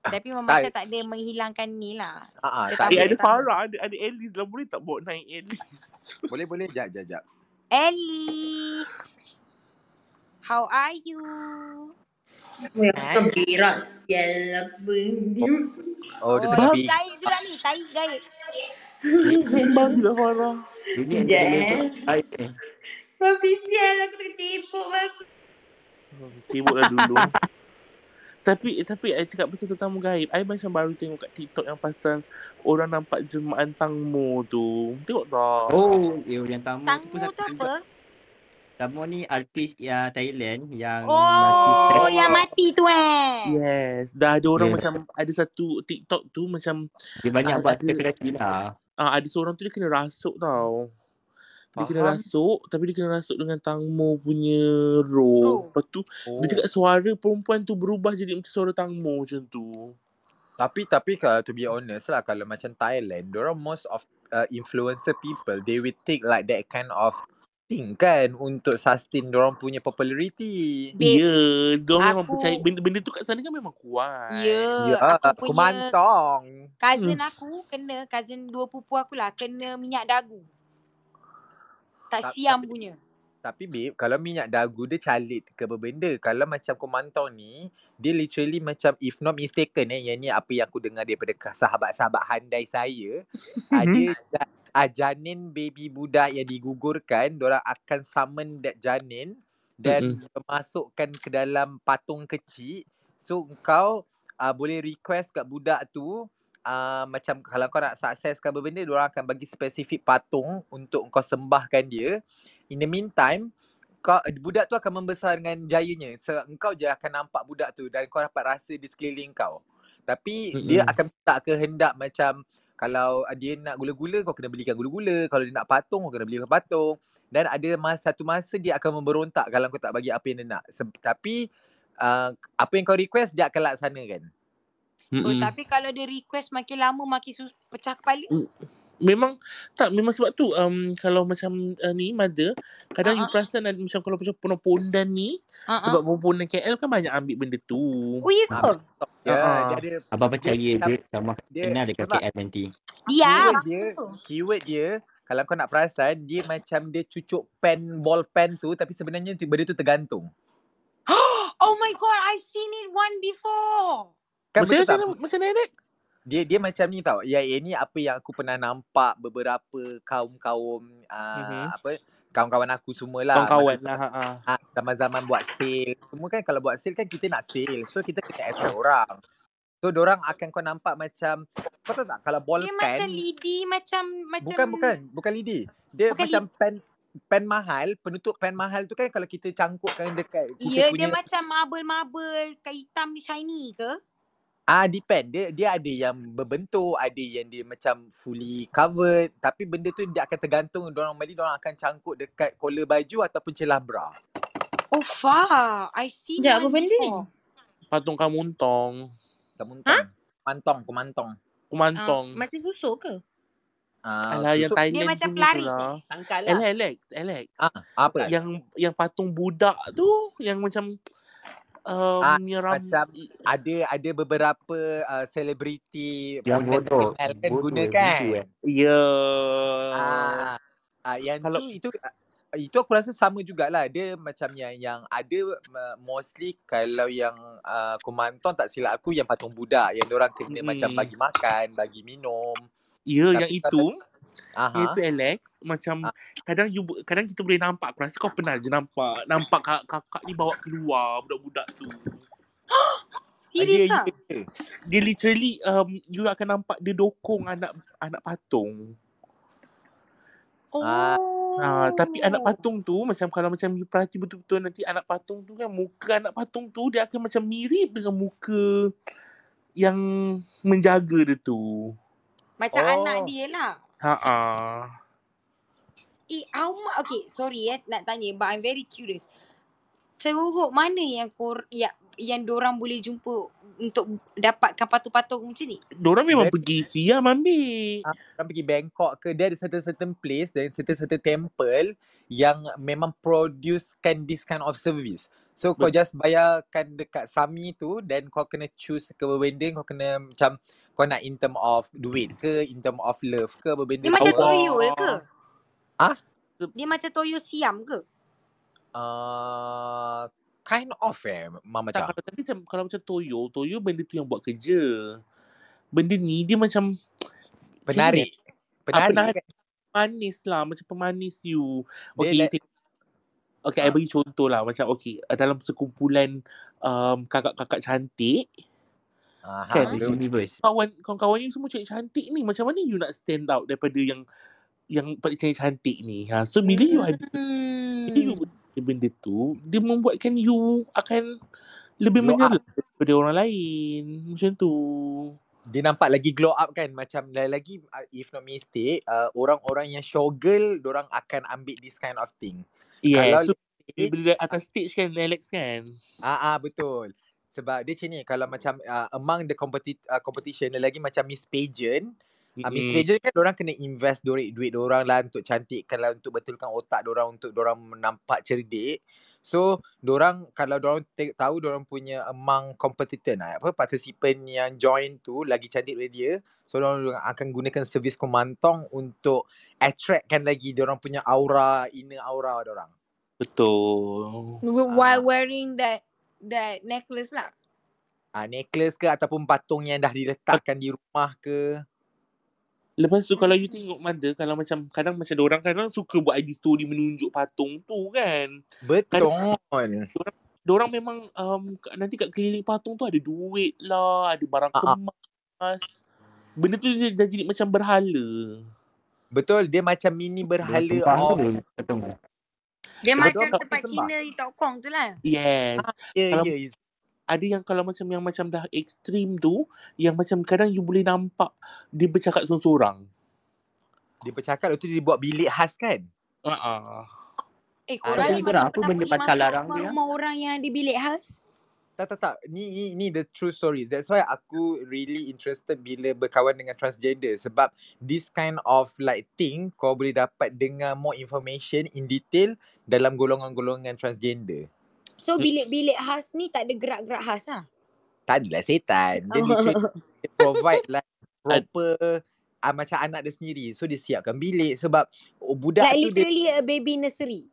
Tapi Mama Tak. Cha tak ada menghilangkan ni lah. ah, ah, Dia tak tak Eh, ada. Farah. Ada, ada Alice lah. Boleh tak bawa naik Alice? boleh boleh jap jap jap. Ellie. How are you? Weh, aku berak sial apa ni. Oh, dia Oh, tengah ni big. gaib juga ni. Tai gaib. Memang tidak marah. Ini Sekejap, antara eh. Sial aku tengah tepuk babi. Sibuklah dulu. tapi tapi I cakap pasal tetamu gaib. I macam baru tengok kat TikTok yang pasal orang nampak jemaah tangmo tu. Tengok tak? Oh, eh, yang tamu tu pun Tangmu satu tu apa? Tamu ni artis ya Thailand yang mati Oh, yang mati tu eh. Yes. Dah ada orang Yeah. macam ada satu TikTok tu macam Dia banyak Ah, buat ada- spekulasi lah. ah ada seorang tu dia kena rasuk tau. Dia kena Faham. rasuk tapi dia kena rasuk dengan tangmo punya roh. Roh. Lepas tu Oh. dia cakap suara perempuan tu berubah jadi macam suara tangmo macam tu. Tapi tapi kalau to be honest lah kalau macam Thailand, orang most of uh, influencer people they will take like that kind of thing kan untuk sustain orang punya popularity. Ya, yeah, dia memang aku- percaya benda, benda tu kat sana kan memang kuat. Ya, Ya, aku aku punya mantong. cousin Hmm. aku kena, cousin dua pupu aku lah, kena minyak dagu. Tak Tak- siam tapi- punya. Tapi babe, kalau minyak dagu dia calit ke berbenda. Kalau macam kumantong ni, dia literally macam if not mistaken eh, yang ni apa yang aku dengar daripada sahabat-sahabat handai saya, ada ja- ah, janin baby budak yang digugurkan, orang akan summon that janin dan masukkan ke dalam patung kecil. So kau uh, boleh request kat budak tu uh, macam kalau kau nak successkan berbenda, orang akan bagi spesifik patung untuk kau sembahkan dia. In the meantime, kau budak tu akan membesar dengan jayanya. So, engkau je akan nampak budak tu dan kau dapat rasa di sekeliling kau. Tapi mm dia akan tak kehendak macam kalau dia nak gula-gula kau kena belikan gula-gula, kalau dia nak patung kau kena belikan patung dan ada masa satu masa dia akan memberontak kalau kau tak bagi apa yang dia nak. Se- tapi uh, apa yang kau request dia akan laksanakan. Oh, Mm-mm. tapi kalau dia request makin lama makin sus- pecah kepala. Memang tak memang sebab tu um, kalau macam uh, ni mother kadang you Ah, ah. perasan ada, macam kalau macam pondan ni Uh-uh. sebab pondan KL kan banyak ambil benda tu. Oh, ya ke? Ya, dia ada Abang percaya dia, dia sama dia kenal dekat sebab KL nanti. Dia. keyword dia keyword dia kalau kau nak perasan dia macam dia cucuk pen ball pen tu tapi sebenarnya benda tu tergantung. Oh my god, I've seen it one before. Kan Macam betul mana tak? macam Alex? Dia dia macam ni tau. Ya ini apa yang aku pernah nampak beberapa kaum-kaum uh, Mhm. apa kawan-kawan aku semualah Kawan-kawan masa lah. Ha, ha. ah, zaman-zaman buat sale. Semua kan kalau buat sale kan kita nak sale. So kita kena attract orang. So orang akan kau nampak macam kau tahu tak kalau ball Dia pen macam lidi macam macam bukan bukan bukan lidi. Dia Bukan macam pen pen mahal, penutup pen mahal tu kan kalau kita cangkukkan dekat kita Ya, punya dia macam marble-marble kain hitam ni shiny ke? Ah depend dia dia ada yang berbentuk, ada yang dia macam fully covered, tapi benda tu dia akan tergantung orang beli orang akan cangkuk dekat collar baju ataupun celah bra. Oh. I've seen Sekejap, one apa benda ni? Patung kamuntong. Kamu Ha? Mantong, kumantong. Kumantong. Ah, macam susuk ke? Ah, Alah yang Thailand macam punya tu pelaris lah. Tangkal lah. Alex, Alex, Alex. ah, apa? Yang yang patung budak tu yang macam um, Ah, yang ram, macam ada ada beberapa uh, selebriti Yang model bodoh. kan Bodoh, gunakan. bodoh, eh. ya. Ah, ah yang Kalau- tu itu ah, itu aku rasa sama jugalah dia macam yang yang ada uh, mostly kalau yang uh, kumantong tak silap aku yang patung budak yang orang kena Mm-mm. macam bagi makan, bagi minum. Ya, Tapi yang itu Aha. Yang itu Alex Macam Ah. Kadang you Kadang kita boleh nampak Aku rasa kau pernah je nampak Nampak kak, kakak ni bawa keluar Budak-budak tu Serius ya, ah? ya. Dia literally um, You akan nampak Dia dokong anak Anak patung Oh. Ah, tapi anak patung tu macam kalau macam you perhati betul-betul nanti anak patung tu kan muka anak patung tu dia akan macam mirip dengan muka yang menjaga dia tu. Macam Oh. anak dia lah. Ha. Eh, much? Okay, sorry eh nak tanya but I'm very curious. Ceruk mana yang kor yang yang orang boleh jumpa untuk dapatkan patung-patung macam ni? Diorang memang Very- pergi siam ambil. Ah, Orang pergi Bangkok ke dia ada certain-certain place dan certain-certain temple yang memang producekan this kind of service. So kau just bayarkan dekat Sami tu dan kau kena choose ke benda kau kena macam kau nak in term of duit ke in term of love ke benda Dia macam toyol ke? Ah? Dia macam toyo siam ke? Uh, kind of eh, Mama Tak kalau tapi macam kalau macam Toyo, Toyo benda tu yang buat kerja. Benda ni dia macam Penarik. Ah, Penarik penarik. kan? manis lah, macam pemanis you. Dia Okay, like- tengok. Okay, I Ah. bagi contoh lah. Macam okay, dalam sekumpulan um, kakak-kakak cantik, Ah, Kan, ha, Miss. Universe. kawan kawan-kawan you semua cantik-cantik ni. Macam mana you nak stand out daripada yang yang paling cantik ni? Ha? So, bila you ada Hmm. bila you benda tu, dia membuatkan you akan lebih Glow daripada orang lain. Macam tu. Dia nampak lagi glow up kan Macam lagi uh, If not mistake uh, Orang-orang yang showgirl Diorang akan ambil this kind of thing Yeah. Kalau so, bila atas stage kan, Alex kan? Ah, ah betul. Sebab dia macam ni kalau macam uh, among the competi- uh, competition lagi macam Miss Pageant, Miss Mm-mm. Pageant kan orang kena invest duit duit orang lah untuk cantikkan lah untuk betulkan otak orang untuk orang nampak cerdik. So, orang kalau orang tahu orang punya among competitor nah, apa participant yang join tu lagi cantik dari dia, so orang akan gunakan servis komantong untuk attractkan lagi orang punya aura, inner aura orang. Betul. While wearing that that necklace lah. Ah necklace ke ataupun patung yang dah diletakkan di rumah ke. Lepas tu kalau you tengok mother kalau macam kadang macam ada orang kadang suka buat IG story menunjuk patung tu kan. Betul. Diorang memang um, nanti kat keliling patung tu ada duit lah, ada barang Ah, ah. kemas. Benda tu dia dah jadi macam berhala. Betul dia macam mini berhala patung tu. Dia Betul, macam tempat. Cina di Tok Kong tu lah. Yes. ya Kalau- ya Ada yang kalau macam yang macam dah ekstrim tu, yang macam kadang you boleh nampak dia bercakap seorang-seorang. dia bercakap lepas tu dia buat bilik khas kan. Ah, uh-uh. Eh, korang memang korang apa benda pasal larang ya? rumah-rumah orang yang ada bilik khas? Tak tak tak. Ni ni ni the true story. That's why aku really interested bila berkawan dengan transgender sebab this kind of like thing kau boleh dapat dengar more information in detail dalam golongan-golongan transgender. So Hmm. bilik-bilik khas ni tak ada gerak-gerak khas lah. Tak adalah setan. Dia literally dia provide like proper uh, macam anak dia sendiri. So dia siapkan bilik sebab oh, budak like tu dia literally a baby nursery.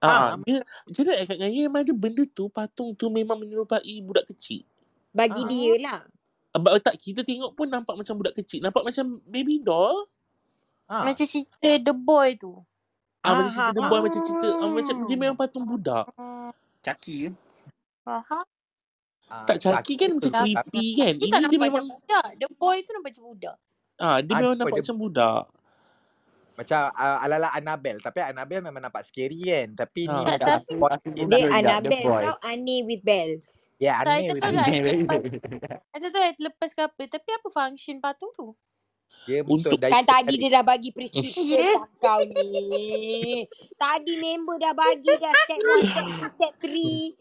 Ah, Ah, dia macam mana kat memang ada benda tu patung tu memang menyerupai budak kecil. Bagi Ah. dia lah. Abang tak kita tengok pun nampak macam budak kecil, nampak macam baby doll. ah, Macam cerita The Boy tu. Ah, macam Ah, cerita ah, boy macam cerita ah, macam dia Ah. memang patung budak. Caki ke? Faham? ah, Tak caki kan macam Caki. creepy kan. Dia Ini tak dia memang macam budak. The Boy tu nampak macam budak. ah dia Ah, memang nampak dia- macam budak. Macam uh, ala-ala Annabelle. Tapi Annabelle memang nampak scary kan. Tapi ni Ah. Tak, budak tapi- ni Dia Annabelle kau aneh with bells. Ya, Tak, aneh itu with lah. Lepas. very- Saya tahu I terlepas ke apa. Tapi apa function patung tu? Dia Untuk- untuk Kan tadi diet dia dah bagi prescription Ya. kau ni. Tadi member dah bagi dah step 1, step 2, step 3.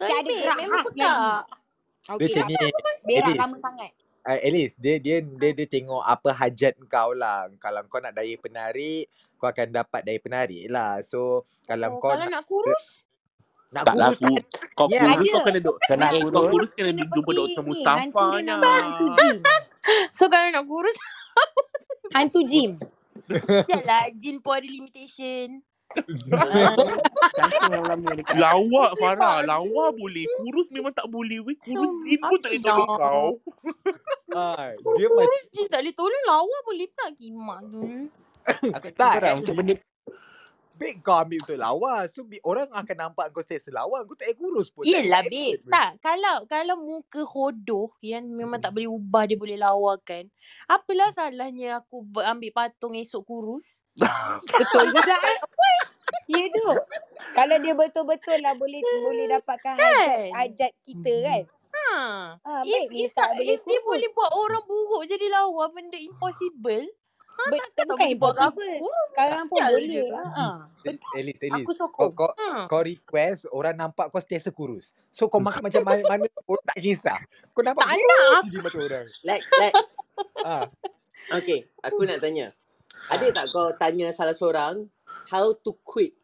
Tak ada gerak Memang khas lagi. Dia Okey, macam ni. Berak lama sangat. Uh, Alice, dia, dia dia dia tengok apa hajat kau lah. Kalau kau nak daya penarik, kau akan dapat daya penarik lah. So, kalau Oh, kau kalau nak, nak kurus, nak Tak lah kurus aku. Kau Ya, kurus ada. kau kena duk. Kena Eh, kau kurus. kurus kena Kena jumpa ni, hantu Mustafa gym. so kalau nak kurus, Hantu gym. siaplah jin pun ada limitation. Lawak Farah, lawa boleh. Kurus memang tak boleh. Weh, kurus jin pun tak boleh tolong kau. ah, dia macam Kurus jin tak boleh tolong lawa boleh pula kimak tu. Aku tak Tak, untuk benda babe kau ambil untuk lawa. So, bi- orang akan nampak kau stay selawa. Kau tak payah kurus pun. Yelah babe. pun. Tak, kalau kalau muka hodoh yang memang tak boleh ubah dia boleh lawakan. Apalah salahnya aku ambil patung esok kurus? Betul juga eh. Ya tu. Kalau dia betul-betul lah boleh boleh dapatkan Kan? hajat kita kan. Ha. Ah, If, baik if, tak tak, boleh if dia boleh buat orang buruk jadi lawa benda impossible. Ha, But, takkan tak bukan impossible. kurus. Sekarang pun boleh. dia. Ha. Alice. Aku sokong. kau, Ha. kau request orang nampak kau sentiasa kurus. So kau makan macam mana, mana pun tak kisah. Kau nampak Tak kurus nak. je mata orang. Lex, Lex. Ah, Okay, aku nak tanya. Ada tak kau tanya salah seorang how to quit?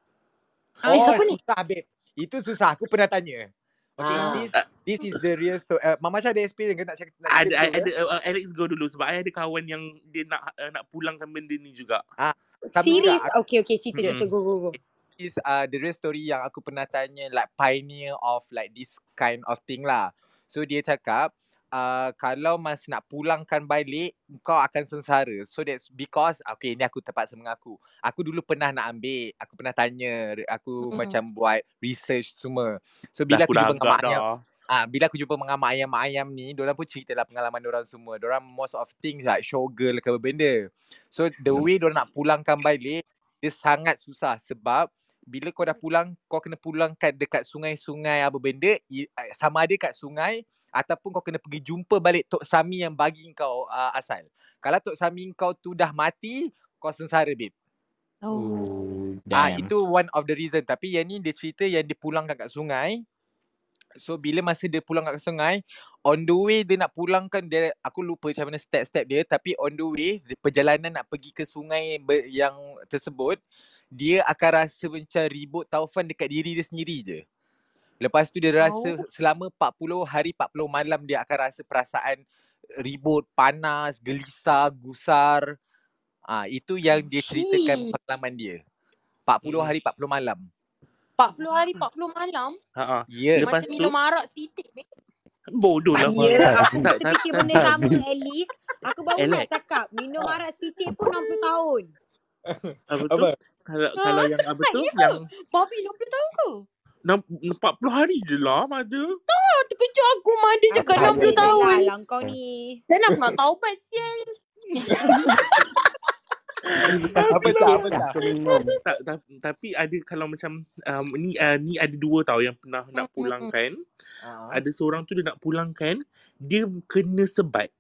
Ah, oh, siapa ni? susah babe. Itu susah. Aku pernah tanya. Okay, Ah. this this is the real story. Uh, Mama Syah ada experience ke nak cakap? Nak Ada cerita ada dulu, uh, Alex go dulu sebab I ada kawan yang dia nak uh, nak pulangkan benda ni juga. Juga series. aku Okay, okay. Cerita, cerita. Go, go, go. is uh, the real story yang aku pernah tanya like pioneer of like this kind of thing lah. So dia cakap uh, kalau mas nak pulangkan balik kau akan sengsara. So that's because okay ni aku terpaksa mengaku. Aku dulu pernah nak ambil, aku pernah tanya, aku Mm-mm. macam buat research semua. So Dah bila aku aku dah jumpa dengan mak ayam, dah. Ah, bila aku jumpa dengan mak ayam-mak ayam ni, diorang pun cerita lah pengalaman diorang semua. Diorang most of things like showgirl ke apa benda. So the way diorang nak pulangkan balik, dia sangat susah sebab bila kau dah pulang, kau kena pulangkan dekat sungai-sungai apa benda, i- sama ada kat sungai ataupun kau kena pergi jumpa balik Tok Sami yang bagi kau uh, asal. Kalau Tok Sami kau tu dah mati, kau sengsara babe. Oh. Oh, Ah itu one of the reason tapi yang ni dia cerita yang dia pulangkan kat sungai. So bila masa dia pulang kat sungai, on the way dia nak pulangkan dia aku lupa macam mana step-step dia tapi on the way perjalanan nak pergi ke sungai yang tersebut, dia akan rasa macam ribut taufan dekat diri dia sendiri je. Lepas tu dia rasa Oh. selama 40 hari 40 malam dia akan rasa perasaan ribut, panas, gelisah, gusar. Ah itu yang dia ceritakan Shit. pengalaman dia. 40 Hmm. hari 40 malam. 40 hari 40 malam. Ha ah. Ya. Lepas Macam tu minum arak setitik. babe. bodoh lah. Ya, Tak aku tak tak. benda lama at least. Aku baru nak Alex. cakap, minum arak setitik pun 60 tahun. Apa tu? Kalau kalau yang apa tu? Ya. Yang Babi 60 tahun ke? Enam- 40 hari je lah ada. Ah, terkejut aku Mada cakap Apa 60 je tahun. lah lah kau ni. Aku nak tahu pasal. Apa cak? Apa cak? Aku minum. Tak, tak, tapi ada kalau macam um, ni uh, ni ada dua tau yang pernah nak pulangkan. Ah. Ada seorang tu dia nak pulangkan, dia kena sebat.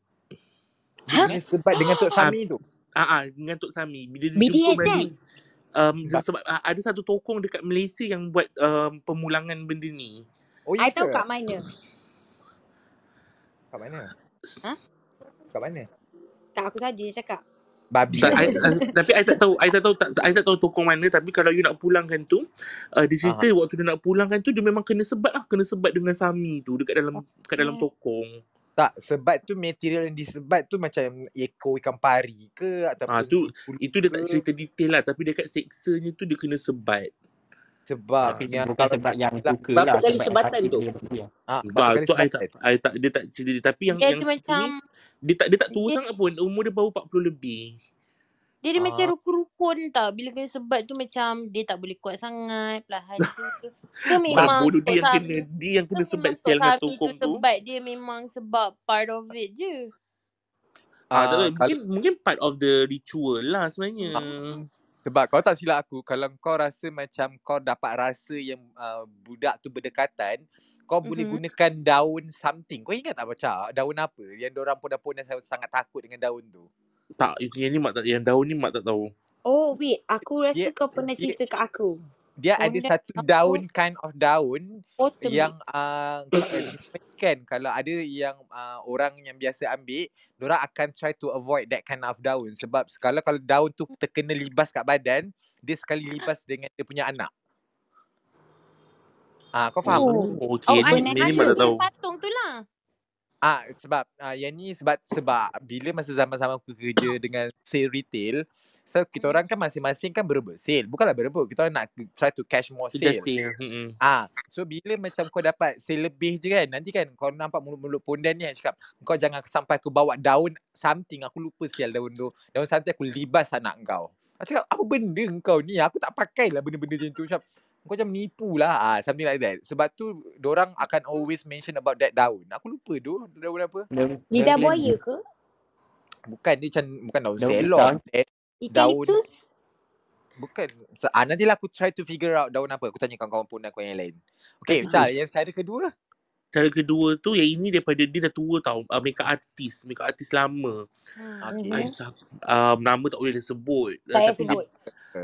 Dia kena sebat dengan Tok Ah, Sami tu. ah, ah dengan Tok Sami. Bila dia jumpa BDSM. balik um, sebab ah, ada satu tokong dekat Malaysia yang buat um, pemulangan benda ni. Oh ya I tahu ke? kat mana. Kat mana? Ha? Kat mana? Tak aku saja je cakap. Babi. Tak, I, uh, tapi I tak tahu, I tak tahu, tak, I tak tahu tokong mana. Tapi kalau you nak pulangkan tu, uh, dia cerita waktu dia nak pulangkan tu dia memang kena sebat lah, kena sebat dengan Sami tu dekat dalam dekat dalam Okay. tokong. Tak, sebat tu material yang disebat tu macam ekor ikan pari ke ataupun Ah tu itu dia tak cerita detail lah tapi dekat seksanya tu dia kena sebat. sebab Tapi yang bukan sebab yang lah, suka Berapa lah. kali Sebab yang sebatan tu? ah, Ah kali tu I tak? I tak dia tak cerita tapi yang Dia yang cerita macam ni dia tak dia tak tua dia, sangat pun umur dia baru 40 lebih. Dia ada macam Ah. rukun-rukun tau. Bila kena sebat tu macam dia tak boleh kuat sangat. Perlahan tu. Ke Bukan memang bodoh Tok dia yang kena dia yang Ke kena memang sebat sial dengan tu tokong tu. sebat dia memang sebab part of it je. Ah tak tahu Ah, kalau mungkin mungkin part of the ritual lah sebenarnya. ah, sebab kau tak silap aku kalau kau rasa macam kau dapat rasa yang uh, budak tu berdekatan kau boleh Mhm. gunakan daun something. Kau ingat tak macam daun apa yang orang pun-pun sangat takut dengan daun tu? Tak yang ni mak tak yang daun ni mak tak tahu. Oh wait, aku rasa Dia kau pernah dia cerita kat aku. dia ada Pondan satu apa? daun kind of daun Autumn. yang uh, kan kalau ada yang uh, orang yang biasa ambil orang akan try to avoid that kind of daun sebab kalau kalau daun tu terkena libas kat badan dia sekali libas dengan dia punya anak ah kau faham? Oh. Oh Oh, okey ni mak tak tahu. patung tu lah. Ah sebab ah yang ni sebab sebab bila masa zaman-zaman aku kerja dengan sale retail so kita Hmm. orang kan masing-masing kan berebut sale bukanlah berebut kita orang nak try to catch more Kita sale sale. Hmm. Ah, so bila macam kau dapat sale lebih je kan, nanti kan kau nampak mulut-mulut pondan ni yang cakap, kau jangan sampai aku bawa daun something, aku lupa sial daun tu. Daun something aku libas anak kau. Aku cakap, apa benda kau ni? Aku tak pakai lah benda-benda macam tu. Macam, kau macam menipu lah. Ah, something like that. Sebab tu, orang akan always mention about that daun. Aku lupa tu, daun apa. Lidah buaya ke? Bukan, dia macam, bukan daun Daun selong. pisang. Eh, daun, Eucalyptus? bukan. Ah, nantilah aku try to figure out daun apa. Aku tanya kawan-kawan pondan aku yang lain. Okay, Chal, yang cara kedua. Cara kedua tu yang ini daripada dia dah tua tau. Uh, makeup artist, makeup artist lama. Hmm. Okay. Mhm. sa- um, nama tak boleh disebut. Uh, Tak payah tapi dia sebut.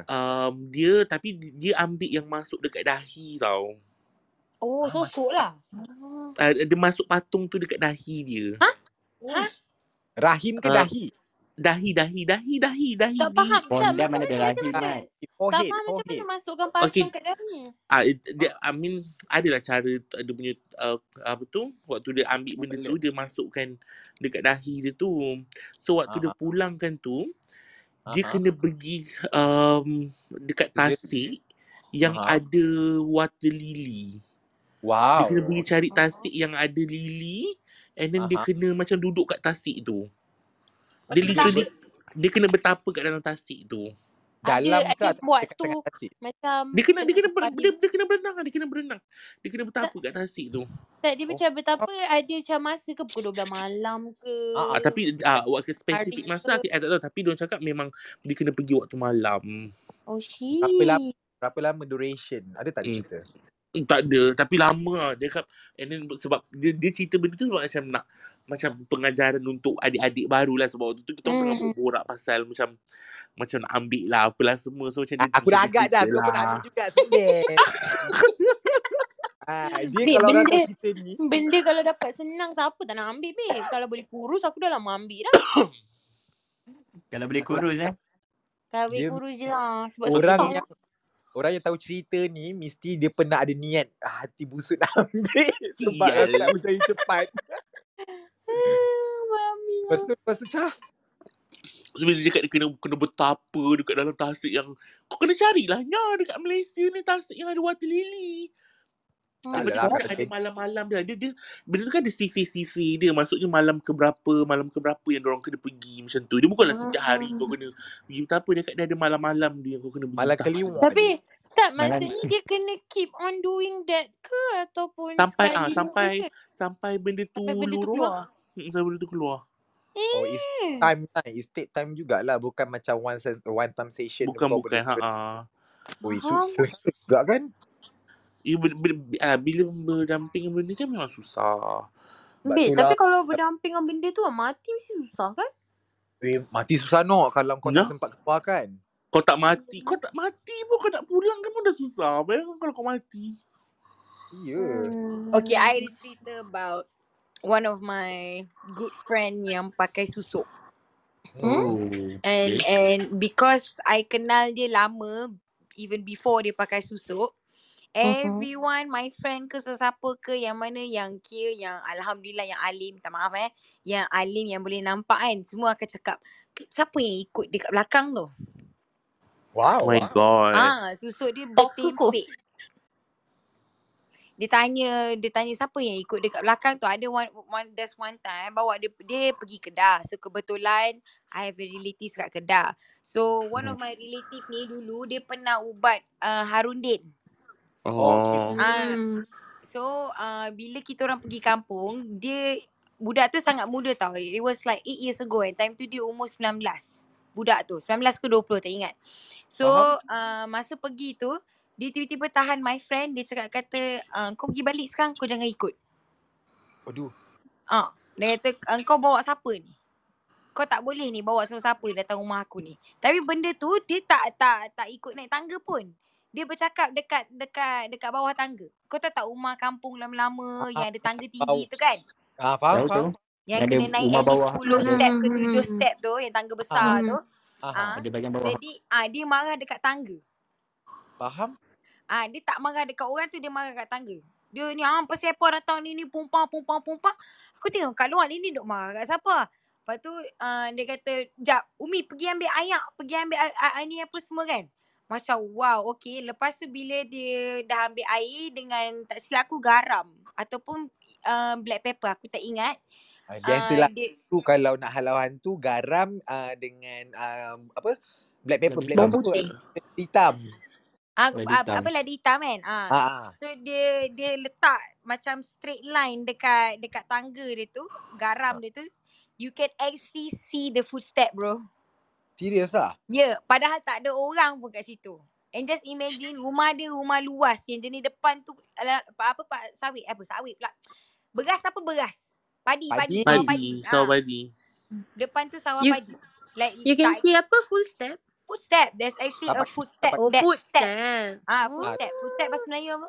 um, dia tapi di- dia ambil yang masuk dekat dahi tau. Oh, Ah, masuk. sosok lah. Uh, dia masuk patung tu dekat dahi dia. Ha? Ha? Rahim ke Uh, dahi? Dahi, dahi, dahi, dahi, dahi. Tak faham. Tak macam mana ada mana? Macam rahim? Mat. Tak Forehead, faham macam mana masukkan okay. patung kat dalamnya. Ah, it- dia, I mean, adalah cara t- dia punya uh, apa tu waktu dia ambil benda tu dia masukkan dekat dahi dia tu. So waktu dia pulangkan tu dia Aha. kena pergi um, dekat tasik yang Aha. ada water lily. Dia Wow. kena pergi cari tasik yang ada lily and then dia Aha. kena macam duduk kat tasik tu. Dia literally ber- dia kena bertapa kat dalam tasik tu. ada dalam ke ada buat tu tasik? macam Dia kena dia kena ber, dia, dia kena berenang dia kena berenang. Dia kena tak bertapa kat tasik tu. tak dia Oh. macam betapa ada macam masa ke pukul 12 malam ke Ah, Ah tapi ah waktu hari spesifik masa ke aku I tak tahu tapi dia cakap memang dia kena pergi waktu malam. oh Berapa lama shit berapa lama duration? Ada tak Hmm. cerita? Tak ada Tapi lama lah Dia cakap And then sebab Dia, dia cerita benda tu sebab macam nak Macam pengajaran untuk adik-adik baru lah Sebab waktu tu kita orang tengah hmm. berborak pasal Macam Macam nak ambil lah Apalah semua. So macam dia aku dah agak dah kau pun nak lah. ambil juga sendiri. ah, dia Babe kalau orang benda cerita ni. benda kalau dapat senang siapa tak nak ambil babe? Kalau boleh kurus aku dah lama ambil dah. Kalau boleh aku kurus eh. kalau boleh kurus je lah sebab orang yang orang yang tahu cerita ni mesti dia pernah ada niat ah, hati busuk nak ambil. Sebab nak berjaya cepat. Mami Lepas tu lepas tu cah. So bila dia cakap dia kena, kena bertapa Dekat dalam tasik yang Kau kena carilah nya Dekat Malaysia ni Tasik yang ada water lily Tak dia aku cakap ada malam-malam dia. Dia, dia benda tu kan ada CV-CV dia. Maksudnya malam ke berapa, malam ke berapa yang orang kena pergi macam tu. Dia bukanlah setiap hari kau Ah. kena pergi bertapa. Dia kat dia ada malam-malam dia yang kau kena pergi malah bertapa. kliwon. Tapi tak Malam maksudnya dia kena keep on doing that ke ataupun Sampai ah sampai ke sampai benda tu sampai benda tu luruh lah. keluar. Hmm, Sampai benda tu keluar. Oh, it's Eh. time lah. It's take time jugalah. Bukan macam one, one time session Bukan bukan. Ha ah. Ui, Faham. susah juga kan? Ber, ber, ah, bila berdamping dengan benda tu memang susah. Babe, tu tapi kalau berdamping dengan benda tu mati mesti susah kan? Eh, mati susah no kalau kau tak sempat keluar kan. Kau tak mati. Kau tak mati pun kau nak pulang kan pun dah susah. Bayangkan kalau kau mati. Ya. Hmm. Okay, I ada cerita about one of my good friend yang pakai susuk. Hmm? Oh. And Okay. and because I kenal dia lama even before dia pakai susuk. Everyone my friend ke sesiapa ke yang mana yang kira yang alhamdulillah yang alim, minta maaf eh, yang alim yang boleh nampak kan, semua akan cakap siapa yang ikut dekat belakang tu? Oh Wow. my god. Ah, susuk dia bertempik. Dia tanya, dia tanya siapa yang ikut dekat belakang tu. Ada one, one there's one time bawa dia dia pergi Kedah. So kebetulan I have a relatives kat Kedah. So one of my relative ni dulu dia pernah ubat uh, Harundin. Oh. Ah, Hmm. so uh, bila kita orang pergi kampung, dia budak tu sangat muda tau. It was like 8 years ago and time tu dia umur 19. Budak tu, 19 ke 20 tak ingat. So Faham? uh, masa pergi tu, dia tiba-tiba tahan my friend, dia cakap kata, uh, kau pergi balik sekarang, kau jangan ikut. Aduh. Ah, dia kata, "Ah, kau bawa siapa ni? Kau tak boleh ni bawa siapa-siapa datang rumah aku ni. Tapi benda tu dia tak tak tak ikut naik tangga pun. Dia bercakap dekat dekat dekat bawah tangga. Kau tahu tak rumah kampung lama-lama yang ada tangga tinggi tu kan? Ah, faham, faham. tahu. Yang Yang ada kena naik at least bawah 10 ada step ke Hmm, 7 hmm, step tu yang tangga besar Aha. Hmm. tu. Aha. Ah, ada bahagian bawah. jadi ah dia marah dekat tangga. Faham? Ah dia tak marah dekat orang tu dia marah dekat tangga. Dia ni ah pasal apa datang ni ni pumpang pumpang pumpang. Aku tengok kat luar ni ni duk marah kat siapa. Lepas tu uh, dia kata, "Jap, Umi pergi ambil ayak, pergi ambil air, air ni apa semua kan." Macam wow, okey. Lepas tu bila dia dah ambil air dengan tak silap aku garam ataupun uh, black pepper aku tak ingat. Ah, Uh, biasalah dia tu kalau nak halau hantu garam uh, dengan uh, apa black pepper Lada black pepper putih. hitam. Ah, ah, hitam. apa lada hitam kan? Ah. Ah. So dia dia letak macam straight line dekat dekat tangga dia tu, garam dia tu. You can actually see the footstep bro. Serius ah. Ya, yeah, padahal tak ada orang pun kat situ. And just imagine rumah dia rumah luas yang jenis depan tu apa apa pak sawit apa sawit pula. Beras apa beras? Padi, padi, Padi. sawah padi. Padi. Sawah Ah, padi. depan tu sawah You padi. Like you can see apa full step? footstep. There's actually a Tapak footstep tapak Oh that step. footstep. Ah, Oh. footstep. Footstep bahasa Melayu apa?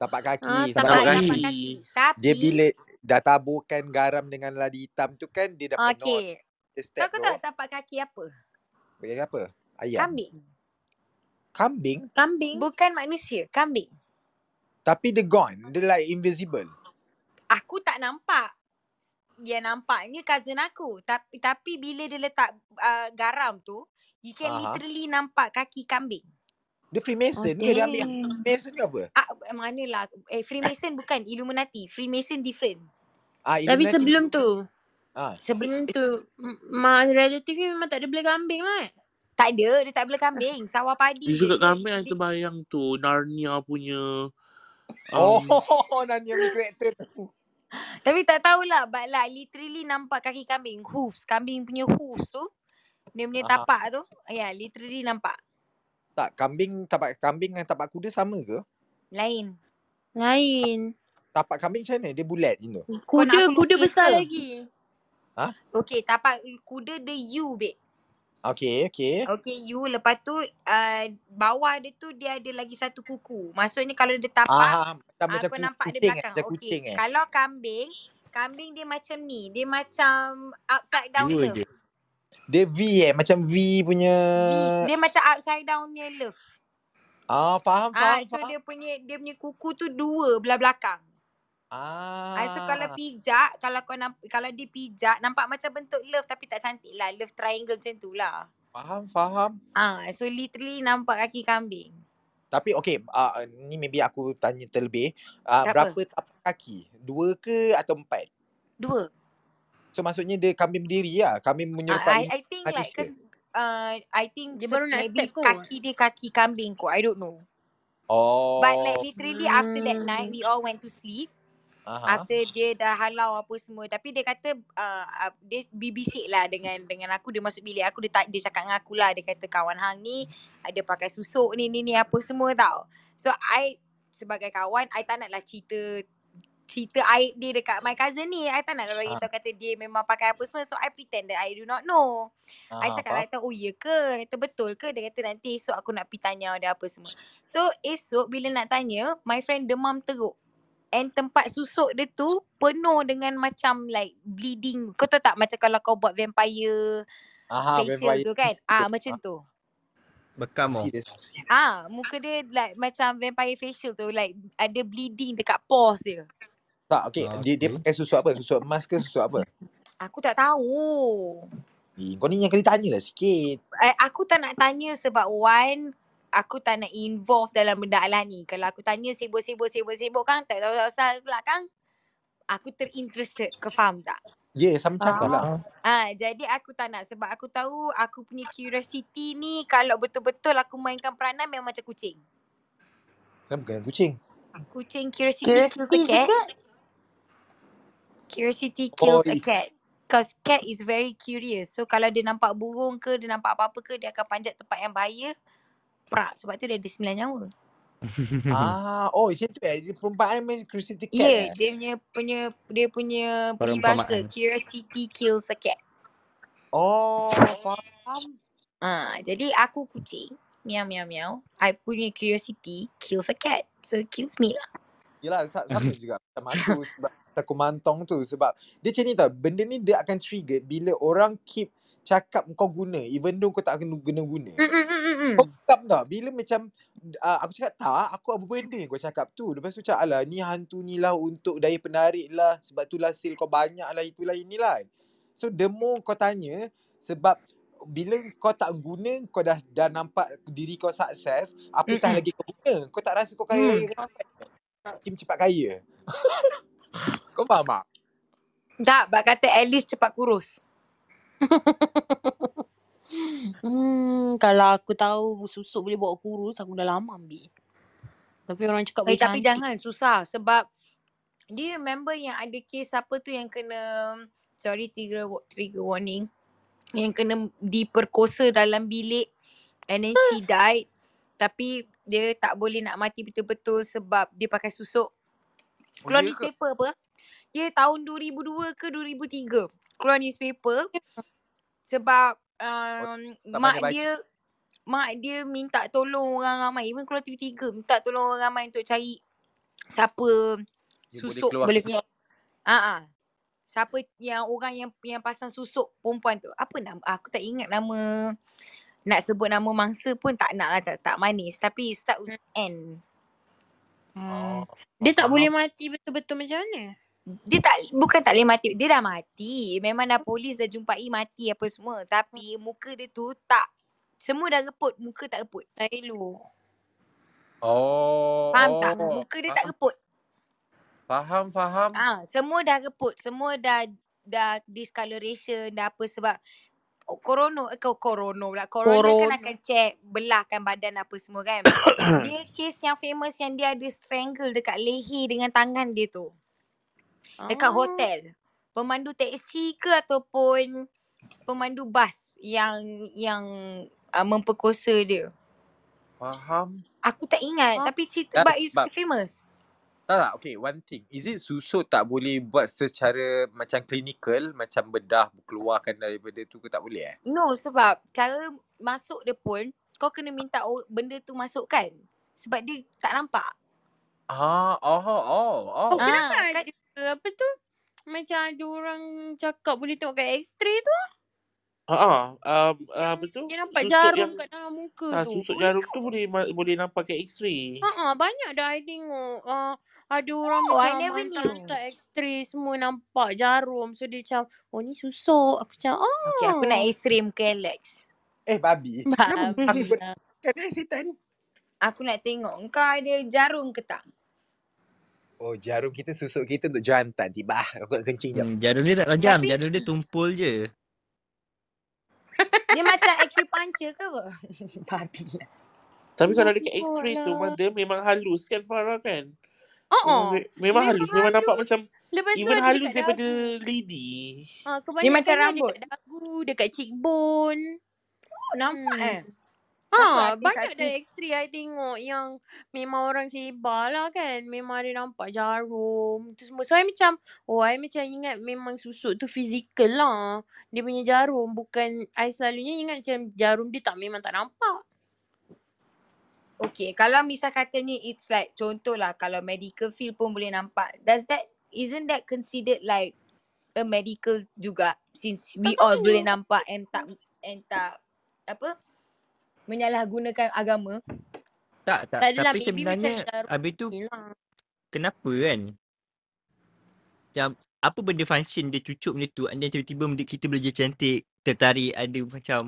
tapak kaki, Ah, tapak Tapak kaki. tapak kaki. kaki. Dia Tapi bila dah taburkan garam dengan lada hitam tu kan dia dah penuh okay. Tahu step tak tapak kaki apa? Bagi apa? Ayam. Kambing. Kambing Kambing. Bukan manusia, kambing. tapi dia gone. Dia like invisible. Aku tak nampak. Dia nampaknya cousin aku. Tapi tapi bila dia letak uh, garam tu, You can Aha. literally nampak kaki kambing. Dia Freemason ke? Dia ambil. Freemason ke apa? Ah, manalah. Eh, Freemason bukan. Illuminati. Freemason different. Ah, Tapi Illuminati. sebelum tu, Ah, Sebelum tu, m- mak relatif ni memang tak ada bela kambing lah. eh? tak ada. Dia tak boleh kambing. Sawah padi Dia Dia, kambing yang terbayang tu Narnia punya Oh, um, Nanya punya karakter tu. tapi tak tahulah. But like literally nampak kaki kambing. Hoofs. Kambing punya hoofs tu. Dia punya Aha. tapak tu. Ya, yeah, literally nampak. Tak, kambing, tapak kambing dengan tapak kuda sama ke? Lain. Lain. Tapak kambing macam mana? Dia bulat macam tu. Kuda, kuda besar ke? lagi. Okay, tapak kuda dia U, babe. Okay, okay. Okay, U. Lepas tu, uh, bawah dia tu dia ada lagi satu kuku. Maksudnya kalau dia tapak, Ah, macam, macam aku ku- nampak dia kucing eh. belakang. Macam Okay, kucing eh. kalau kambing, kambing dia macam ni. Dia macam upside down Dua love. je. Dia V eh. Macam V punya. V, dia macam upside downnya love. Ah, faham, Ah, faham, so faham. dia punya dia punya kuku tu dua belah belakang. Ah. Ah. So kalau pijak, kalau kau namp- kalau dia pijak nampak macam bentuk love tapi tak cantik lah. Love triangle macam tu lah. Faham, faham. Ah, so literally nampak kaki kambing. Tapi okay, uh, ni maybe aku tanya terlebih. Uh, Apa? berapa tapak kaki? Dua ke atau empat? Dua. So maksudnya dia kambing berdiri lah. Kambing Ah, menyerupai I, I think like manusia. kan uh, I think Dia se- baru nak maybe step kot. kaki dia kaki kambing kot. I don't know. Oh. But like literally after that Hmm. night we all went to sleep. Aha. After dia dah halau apa semua tapi dia kata uh, uh, dia bibisik lah dengan dengan aku dia masuk bilik aku dia tak dia cakap dengan aku lah dia kata kawan hang ni ada pakai susuk ni ni ni apa semua tau. So I sebagai kawan I tak naklah cerita cerita aib dia dekat my cousin ni. I tak nak bagi Ah. tahu kata dia memang pakai apa semua. So I pretend that I do not know. I Ah, cakap lah tahu, oh ya ke? Kata betul ke? Dia kata nanti esok aku nak pergi tanya dia apa semua. So esok bila nak tanya, my friend demam teruk. And tempat susuk dia tu penuh dengan macam like bleeding. Kau tahu tak macam kalau kau buat vampire Aha, facial vampire. tu kan? Ah macam tu. Bekam oh. Ah muka dia like macam vampire facial tu like ada bleeding dekat pores dia. Tak, okay. Ah, Dia, dia okay. pakai susuk apa? Susuk emas ke susuk apa? Aku tak tahu. Eh, kau ni yang kena tanya lah sikit. Eh, aku tak nak tanya sebab one aku tak nak involve dalam benda lah ni. Kalau aku tanya sibuk-sibuk sibuk-sibuk kan tak tahu asal pula kan. Aku terinterested. Kau faham tak? Ya, yeah, sama macam lah. Ah, jadi aku tak nak sebab aku tahu aku punya curiosity ni kalau betul-betul aku mainkan peranan memang macam kucing. Kenapa kena kucing? Kucing curiosity, kills a Curiosity cat. Curiosity Oh, kills a i- cat. Cause cat is very curious. So kalau dia nampak burung ke, dia nampak apa-apa ke, dia akan panjat tempat yang bahaya. Prak. Sebab tu dia ada sembilan nyawa. ah, oh, macam tu eh. Dia perempuan main curiosity cat Ya, yeah, eh? dia punya punya dia punya Perumpamaan. peribahasa curiosity kills a cat. Oh, faham. Ah, jadi aku kucing. Miau miau miau. I punya curiosity kills a cat. So it kills me lah. Yelah, sa- sama juga macam aku sebab aku mantong tu. Sebab dia macam ni tau, benda ni dia akan trigger bila orang keep cakap kau guna even though kau tak kena guna guna. Kau cakap tau, bila macam uh, aku cakap tak, aku apa benda yang kau cakap tu. Lepas tu cakap alah ni hantu ni lah untuk daya penarik lah. Sebab tu lah sale kau banyak lah itulah inilah. So the more kau tanya sebab bila kau tak guna kau dah dah nampak diri kau sukses apatah Mm-mm. lagi kau guna kau tak rasa kau kaya Hmm. cepat kaya kau faham tak Tak, bak kata at least cepat kurus. Hmm, kalau aku tahu susuk boleh bawa kurus, aku dah lama ambil. Tapi orang cakap Eh, boleh tapi cantik. jangan susah sebab do you remember yang ada kes apa tu yang kena sorry trigger trigger warning yang kena diperkosa dalam bilik and then she died tapi dia tak boleh nak mati betul-betul sebab dia pakai susuk. oh Keluar ya ke newspaper apa? Ya tahun 2002 ke 2003. Keluar newspaper sebab um, tak mak baca dia mak dia minta tolong orang ramai. Even keluar TV3 minta tolong orang ramai untuk cari siapa dia boleh susuk keluar Boleh ah ah siapa yang orang yang yang pasang susuk perempuan tu. Apa nama? Aku tak ingat nama nak sebut nama mangsa pun tak nak lah tak, tak manis tapi start with N. Hmm. oh, Dia tak boleh mati betul-betul macam mana? Dia tak bukan tak boleh mati. Dia dah mati. Memang dah polis dah jumpai mati apa semua. Tapi muka dia tu tak Semua dah reput, muka tak reput. Tak elok. Oh, Faham tak? oh. Muka dia tak reput. faham, faham. Ah, semua dah reput, semua dah dah discoloration, dah apa sebab oh, corona eh kau corona pula. Corona, kan Corona. akan check belahkan badan apa semua kan. dia kes yang famous yang dia ada strangle dekat leher dengan tangan dia tu. Dekat Ah. hotel. Pemandu teksi ke ataupun pemandu bas yang yang uh, memperkosa dia. Faham. Aku tak ingat Ah. tapi cerita Tak, but it's sebab- famous. Tak tak, okay, one thing. Is it susuk tak boleh buat secara macam klinikal, macam bedah keluarkan daripada tu ke tak boleh eh? No sebab cara masuk dia pun kau kena minta benda tu masukkan. Sebab dia tak nampak. Ah, oh, oh, oh. Oh, Ah, kenapa kan- ada apa tu? Macam ada orang cakap boleh tengok kat x-ray tu. Ha ah, um, uh, apa tu? Dia nampak Susuk jarum yang kat dalam muka ah, tu. susuk jarum tu boleh ma- boleh nampak kat x-ray. Ha ah, banyak dah I tengok. Uh, ada orang Oh, I macam never knew. hantar-hantar x-ray semua nampak jarum. So dia macam, oh ni susuk. Aku macam, oh. Okay aku nak x-ray muka Alex. Eh, babi. Kenapa Babi aku lah. kan eh, setan? Aku nak tengok kau ada jarum ke tak? Oh, jarum kita, susuk kita untuk jantan. Tiba, aku nak kencing jap. Hmm, jarum dia tak tajam, Tapi- jarum dia tumpul je. Dia macam acupuncture ke apa? Babi lah. Tapi kalau dekat x-ray tu, mother memang halus kan Farah kan? Oh, Memang, oh. memang Memang halus. Memang nampak halus. macam Lepas tu even halus dekat daripada dagu. lady. Ha, Dia macam rambut. dekat dagu, dekat cheekbone. Oh, nampak Hmm. eh? Siapa Ha, banyak dah artis-artis? x-ray I tengok yang memang orang sebar lah kan. Memang ada nampak jarum tu semua. So I macam, oh I macam ingat memang susuk tu fizikal lah. Dia punya jarum. Bukan, I selalunya ingat macam jarum dia tak memang tak nampak. Okay, kalau misal katanya it's like contoh lah kalau medical field pun boleh nampak. Does that, isn't that considered like a medical juga since we all tahu. boleh nampak and tak, and tak, apa, menyalahgunakan agama? Tak, tak. Tak adalah, Tapi sebenarnya habis tu ni lah. kenapa kan? Macam apa benda function dia cucuk benda tu and then tiba-tiba benda kita boleh jadi cantik, tertarik, ada macam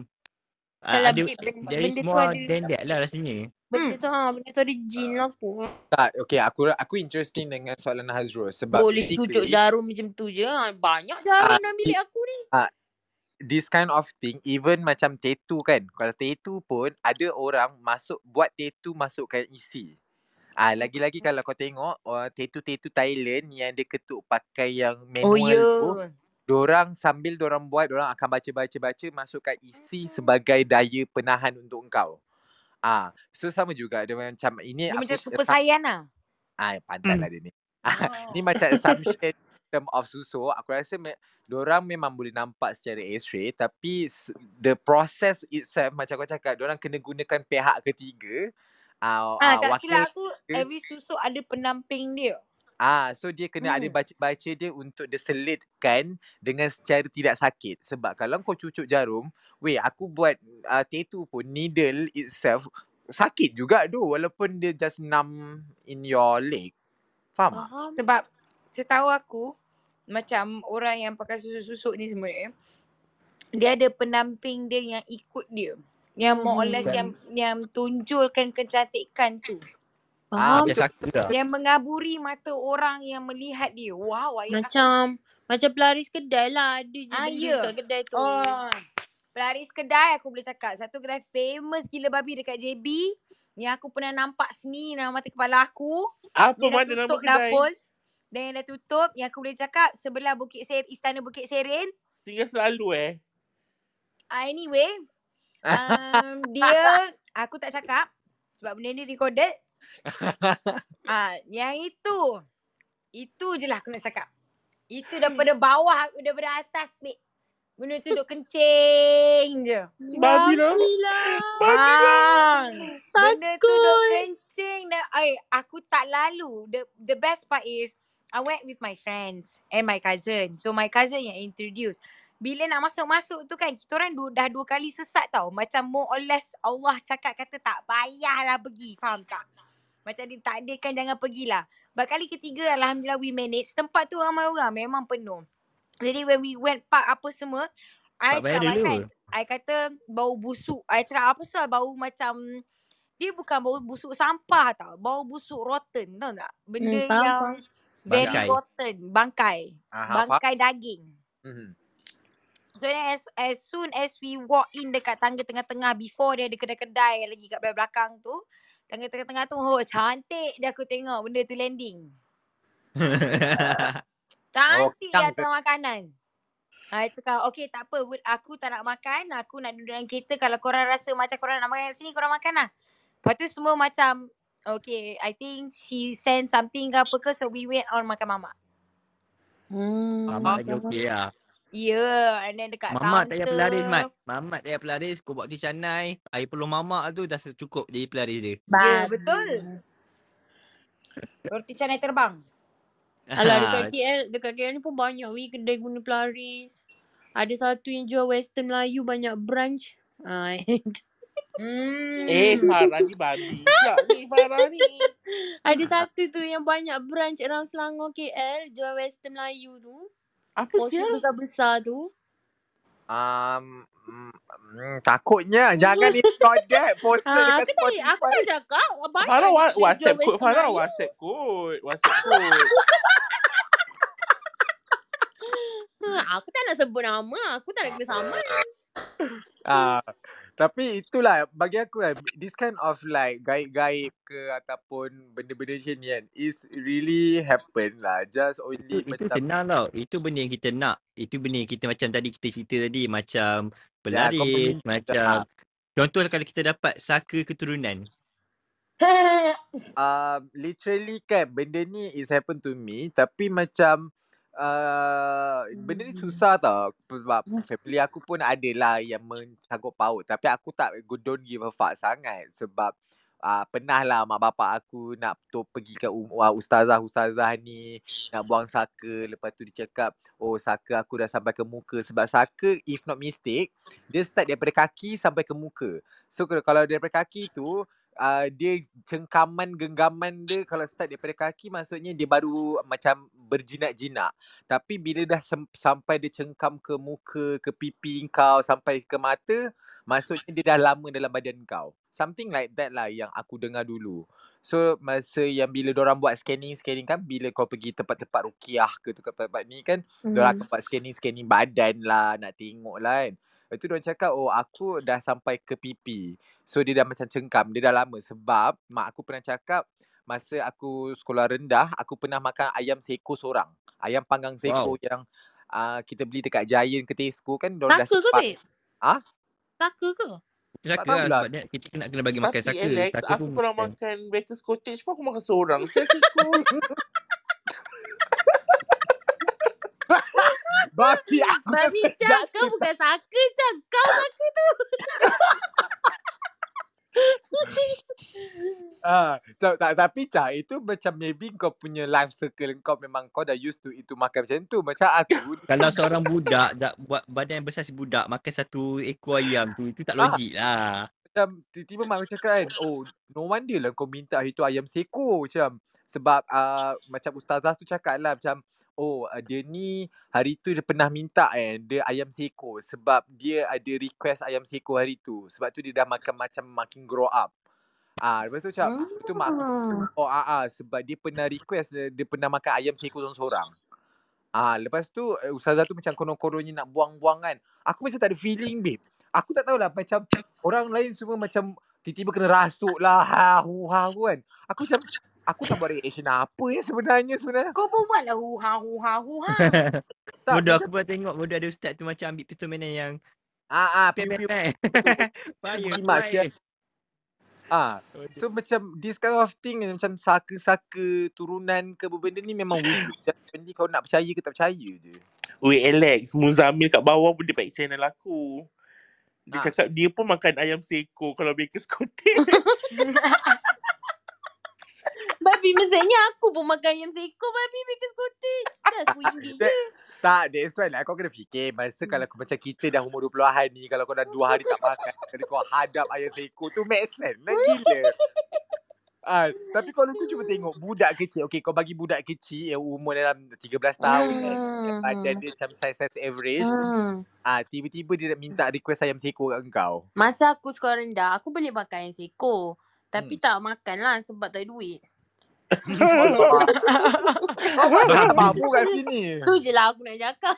uh, Kalau ada benda, there is benda tu more ada, than that lah rasanya. benda tu ha, benda tu ada jin lah kot. Tak, okay. Aku aku interesting dengan soalan Hazrul. Sebab Boleh cucuk basically, jarum macam tu je. Ha, Banyak jarum Ah, dalam bilik aku ni. This kind of thing, even macam tattoo kan. Kalau tattoo pun, ada orang masuk, buat tattoo masukkan isi. Ah, lagi-lagi kalau kau tengok uh, tattoo-tattoo Thailand yang dia ketuk pakai yang Oh manual ya. tu, Dorang sambil dorang buat, dorang akan baca-baca-baca masukkan isi sebagai daya penahan untuk engkau. Ah, so sama juga dia macam ini Dia macam super saiyan lah. ah pantat lah dia ni. Ah, Oh. ni macam assumption term of susu. Aku rasa me, dorang memang boleh nampak secara x-ray tapi s- the process itself macam kau cakap, dorang kena gunakan pihak ketiga. Ah, Ah, ah tak wakil silap aku, ke? every susu ada penamping dia. Ah, so dia kena ada Hmm. baca-baca dia untuk diselitkan dengan secara tidak sakit. Sebab kalau kau cucuk jarum, weh aku buat uh, tattoo pun needle itself sakit juga tu walaupun dia just numb in your leg. Faham tak? Faham. Sebab setahu aku, macam orang yang pakai susuk-susuk ni semua ni, dia ada penamping dia yang ikut dia. Yang more or less Dan- yang yang tunjulkan kecantikan tu. Ah, Faham. Macam sakura. Yang mengaburi mata orang yang melihat dia. Wow, ayat aku. Macam macam pelaris kedai lah. Ada je Ah, ya. kat kedai tu. Oh, pelaris kedai aku boleh cakap. Satu kedai famous gila babi dekat JB. Yang aku pernah nampak seni dalam mata kepala aku. Apa mana nama tutup kedai? dapur. Dan yang dah tutup. Yang aku boleh cakap sebelah Bukit Ser Istana Bukit Serin. Tinggal selalu eh. Uh, anyway. Um, dia, aku tak cakap. Sebab benda ni recorded. Ah, yang itu. Itu je lah aku nak cakap. Itu daripada bawah, daripada atas, Bik. Benda tu duk kencing je. Babi lah. lah. Bang. Benda tu duk Takut. kencing dan ay, aku tak lalu. The the best part is I went with my friends and my cousin. So my cousin yang introduce. Bila nak masuk-masuk tu kan kita orang du, dah dua kali sesat tau. Macam more or less Allah cakap kata tak payahlah pergi. Faham tak? Macam dia tak ada kan jangan pergilah. But kali ketiga Alhamdulillah we manage. Tempat tu ramai orang memang penuh. Jadi when we went park apa semua. I Tak payah cakap my dulu. friends. I kata bau busuk. I cakap apa sah bau macam dia bukan bau busuk sampah tau. Bau busuk rotten tahu tak? Benda Hmm, yang faham. Very Bangkai. rotten. Bangkai. Aha, faham? Bangkai daging. Mhm. So then as, as soon as we walk in dekat tangga tengah-tengah before dia ada kedai-kedai lagi kat belakang tu. Tangga tengah-tengah tu oh cantik dia aku tengok benda tu landing. Cantik yang dia tengah makanan. I cakap okay tak apa aku tak nak makan. Aku nak duduk dalam kereta. Kalau korang rasa macam korang nak makan kat sini korang makan lah. Lepas tu semua macam okay I think she send something ke apa ke so we went on makan mamak. Hmm. Mamat lagi okey lah. Ya yeah, and then dekat Mamat tak payah pelaris, Mat. Mamat tak payah pelaris. Kau buat tu canai. Air peluh mamak tu dah cukup jadi pelaris dia. Ya Babi. betul. Roti canai terbang. Alah dekat KL, dekat KL ni pun banyak weh kedai guna pelaris. Ada satu yang jual western Melayu banyak branch. Ah, Hmm. Eh, Farah ni babi pula ni Farah ni. ada satu tu yang banyak branch around Selangor KL jual western Melayu tu. Apa Poster sial? besar-besar tu. Um, mm, mm, takutnya jangan install that poster Ah, dekat aku tadi aku Spotify. dah cakap Farah wa- WhatsApp western Farah. WhatsApp code. WhatsApp code. Ha, aku tak nak sebut nama. Aku tak nak kena sama. Ah, tapi itulah bagi aku kan this kind of like gaib-gaib ke ataupun benda-benda macam ni kan is really happen lah just Itu, only itu macam senang tau. Itu benda yang kita nak. Itu benda yang kita macam tadi kita cerita tadi. Macam ya pelaris. meminta Macam lah. contoh kalau kita dapat saka keturunan. uh, literally kan benda ni is happen to me tapi macam uh, benda ni susah tau sebab family aku pun ada lah yang mencangkut paut. Tapi aku tak don't give a fuck sangat sebab uh, pernah lah mak bapak aku nak tu pergi ke um, uh, ustazah-ustazah ni nak buang saka. Lepas tu dia cakap oh saka aku dah sampai ke muka. Sebab saka if not mistake dia start daripada kaki sampai ke muka. So kalau daripada kaki tu uh, dia cengkaman genggaman dia kalau start daripada kaki maksudnya dia baru macam berjinak-jinak. Tapi bila dah sem- sampai dia cengkam ke muka, ke pipi kau, sampai ke mata, maksudnya dia dah lama dalam badan kau. Something like that lah yang aku dengar dulu. So masa yang bila orang buat scanning-scanning kan bila kau pergi tempat-tempat rukiah ke tempat-tempat ni kan, hmm. orang akan buat scanning-scanning badan lah, nak tengok lah kan. Lepas tu diorang cakap, oh aku dah sampai ke pipi. So dia dah macam cengkam, dia dah lama. Sebab mak aku pernah cakap, masa aku sekolah rendah, aku pernah makan ayam seko seorang. Ayam panggang seko Wow. yang uh, kita beli dekat Giant ke Tesco kan, diorang dah Saka ke, simpan. babe? Ah? Saka ke? Saka lah tahulah. sebab dia, kita kena kena bagi makan Tapi saka. Alex, Saka aku pun kalau makan. makan Becker's Cottage pun aku makan seorang. Saya seko. Babi aku dah Babi Cak, kau bukan saka Cak. Kau saka tu. Ah, tak, tak, tapi Cak, itu macam maybe kau punya life circle kau memang kau dah used to itu makan macam tu. Macam aku, Kalau seorang budak dak buat badan yang besar si budak makan satu ekor ayam tu itu tak ah, logik lah. macam tiba-tiba mak aku cakap kan, oh no wonder lah kau minta hari tu ayam seko macam. Sebab uh, macam ustazah tu cakap lah macam, oh uh, dia ni hari tu dia pernah minta kan, dia ayam seko. Sebab dia ada request ayam seko hari tu. Sebab tu dia dah makan macam makin grow up. Ah, lepas tu cakap, lepas tu mak aku Hmm. oh ah, ah sebab dia pernah request dia, dia pernah makan ayam seko seorang-seorang. Ah, lepas tu eh, ustazah tu macam konon-kononnya nak buang-buang kan. Aku macam tak ada feeling babe. Aku tak tahulah macam orang lain semua macam tiba-tiba kena rasuk lah ha hu ha kan. Aku macam aku nak buat reaction apa ya sebenarnya sebenarnya. Kau pun buat lah huha huha huha. Tak bodoh aku pernah tengok bodoh ada ustaz tu macam ambil pistol mainan yang ah ah piu piu jimat sial. fire. Ah, so macam this kind of thing macam saka-saka turunan ke benda ni memang wujud. Jadi kau nak percaya ke tak percaya je. Weh Alex, Muzamil kat bawah pun dia baik channel aku. Dia Ah. cakap dia pun makan ayam seko kalau Becker's Cottage. Babi maksudnya aku pun makan ayam seko babi Becker's Cottage. Dah RM10 je. Tak, that's why lah. Kau kena fikir masa kalau kau macam kita dah umur 20-an ni, kalau kau dah dua hari tak makan, kalau kau hadap ayam seko tu make sense lah gila. Ah, tapi kalau kau cuba tengok budak kecil, okey kau bagi budak kecil yang umur dalam 13 tahun kan, yang badan Hmm. dia macam saiz-saiz average, Hmm. ah tiba-tiba dia nak minta request ayam seko kat kau. Masa aku sekolah rendah, aku boleh makan ayam seko. Tapi Hmm. tak makan lah sebab tak ada duit. Kau apa pun kat sini. Tu je lah aku nak cakap.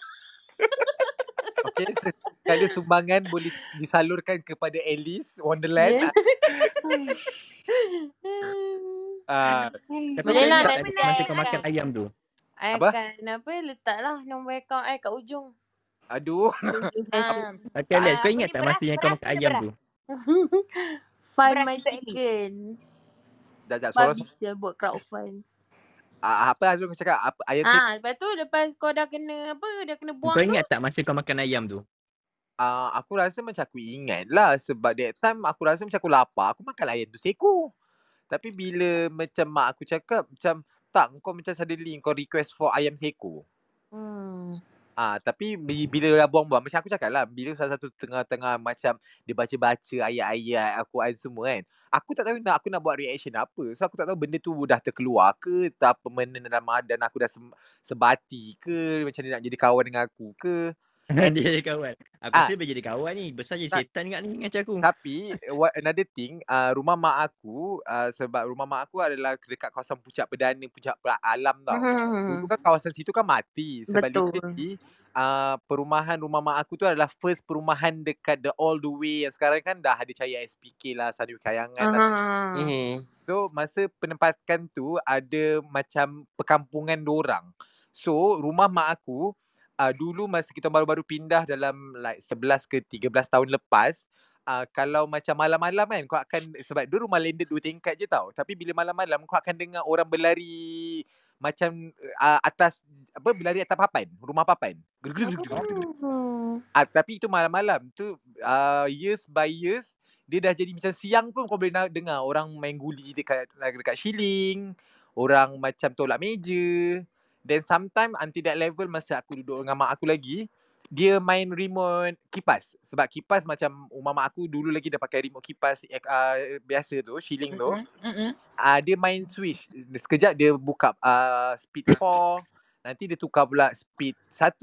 Okey, sekali sumbangan boleh disalurkan kepada Alice Wonderland. Ah, Tapi Boleh kau lah nanti kau makan akan ayam tu? I Apa? akan apa letaklah nombor akaun I kat ujung. aduh. Ah, Tapi Alex, ah, kau apa ingat tak masa yang kau makan ayam tu? beras. Beras my chicken. Jap jap suara Babi saya buat crowdfund. ah, apa Azrul kau cakap? Apa ayam? Ah, lepas tu lepas kau dah kena apa, dah kena buang Kau tu. ingat tak masa kau makan ayam tu? Ah, aku rasa macam aku ingat lah sebab that time aku rasa macam aku lapar, aku makan ayam tu seko. Tapi bila macam mak aku cakap macam tak kau macam suddenly kau request for ayam seko. Hmm. Ah, tapi bi- bila dah buang-buang macam aku cakap lah bila salah satu tengah-tengah macam dia baca-baca ayat-ayat Al-Quran semua kan. Aku tak tahu nak aku nak buat reaction apa. So aku tak tahu benda tu dah terkeluar ke tak permanent dalam badan aku dah sebati ke macam dia nak jadi kawan dengan aku ke. And dia jadi kawan. Aku ah dia jadi kawan ni. Besar je setan kat ni macam aku. Tapi what another thing uh, rumah mak aku uh, sebab rumah mak aku adalah dekat kawasan puncak perdana puncak per- alam tau. Dulu Hmm. kan kawasan situ kan mati sebab Betul. literally uh, perumahan rumah mak aku tu adalah first perumahan dekat the all the way yang sekarang kan dah ada cahaya SPK lah, Sadu Kayangan lah. Ah. Hmm. So masa penempatan tu ada macam perkampungan dorang. So rumah mak aku uh, dulu masa kita baru-baru pindah dalam like 11 ke 13 tahun lepas uh, kalau macam malam-malam kan kau akan sebab dia rumah landed dua tingkat je tau. Tapi bila malam-malam kau akan dengar orang berlari macam uh, atas apa berlari atas papan, rumah papan. Oh. Ah, tapi itu malam-malam tu uh, years by years dia dah jadi macam siang pun kau boleh dengar orang main guli dekat dekat shilling, orang macam tolak meja. Then sometime until that level masa aku duduk dengan mak aku lagi, dia main remote kipas. Sebab kipas macam rumah mak aku dulu lagi dah pakai remote kipas uh, biasa tu, shilling tu. Uh, dia main switch. Sekejap dia buka uh, speed 4, nanti dia tukar pula speed 1.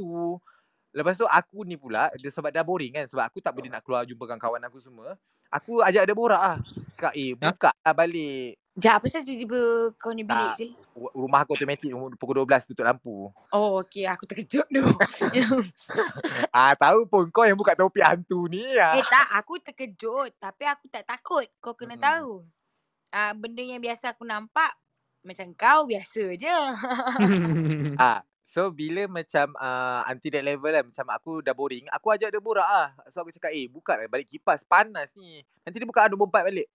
Lepas tu aku ni pula dia sebab dah boring kan sebab aku tak boleh nak keluar jumpa kawan aku semua. Aku ajak dia borak ah. Cakap eh Ha? buka lah balik. Sekejap, apa pasal tiba-tiba kau ni bilik dia? Ru- Rumah aku automatik pukul 12 tutup lampu. Oh, okey. Aku terkejut tu. Ah tahu pun kau yang buka topik hantu ni ah. eh tak, aku terkejut. Tapi aku tak takut. Kau kena Mm-mm. tahu. Ah, benda yang biasa aku nampak, macam kau biasa je. Ah so bila macam uh, anti that level kan macam aku dah boring, aku ajak dia borak ah. So aku cakap eh buka lah balik kipas panas ni. Nanti dia buka nombor 4 balik.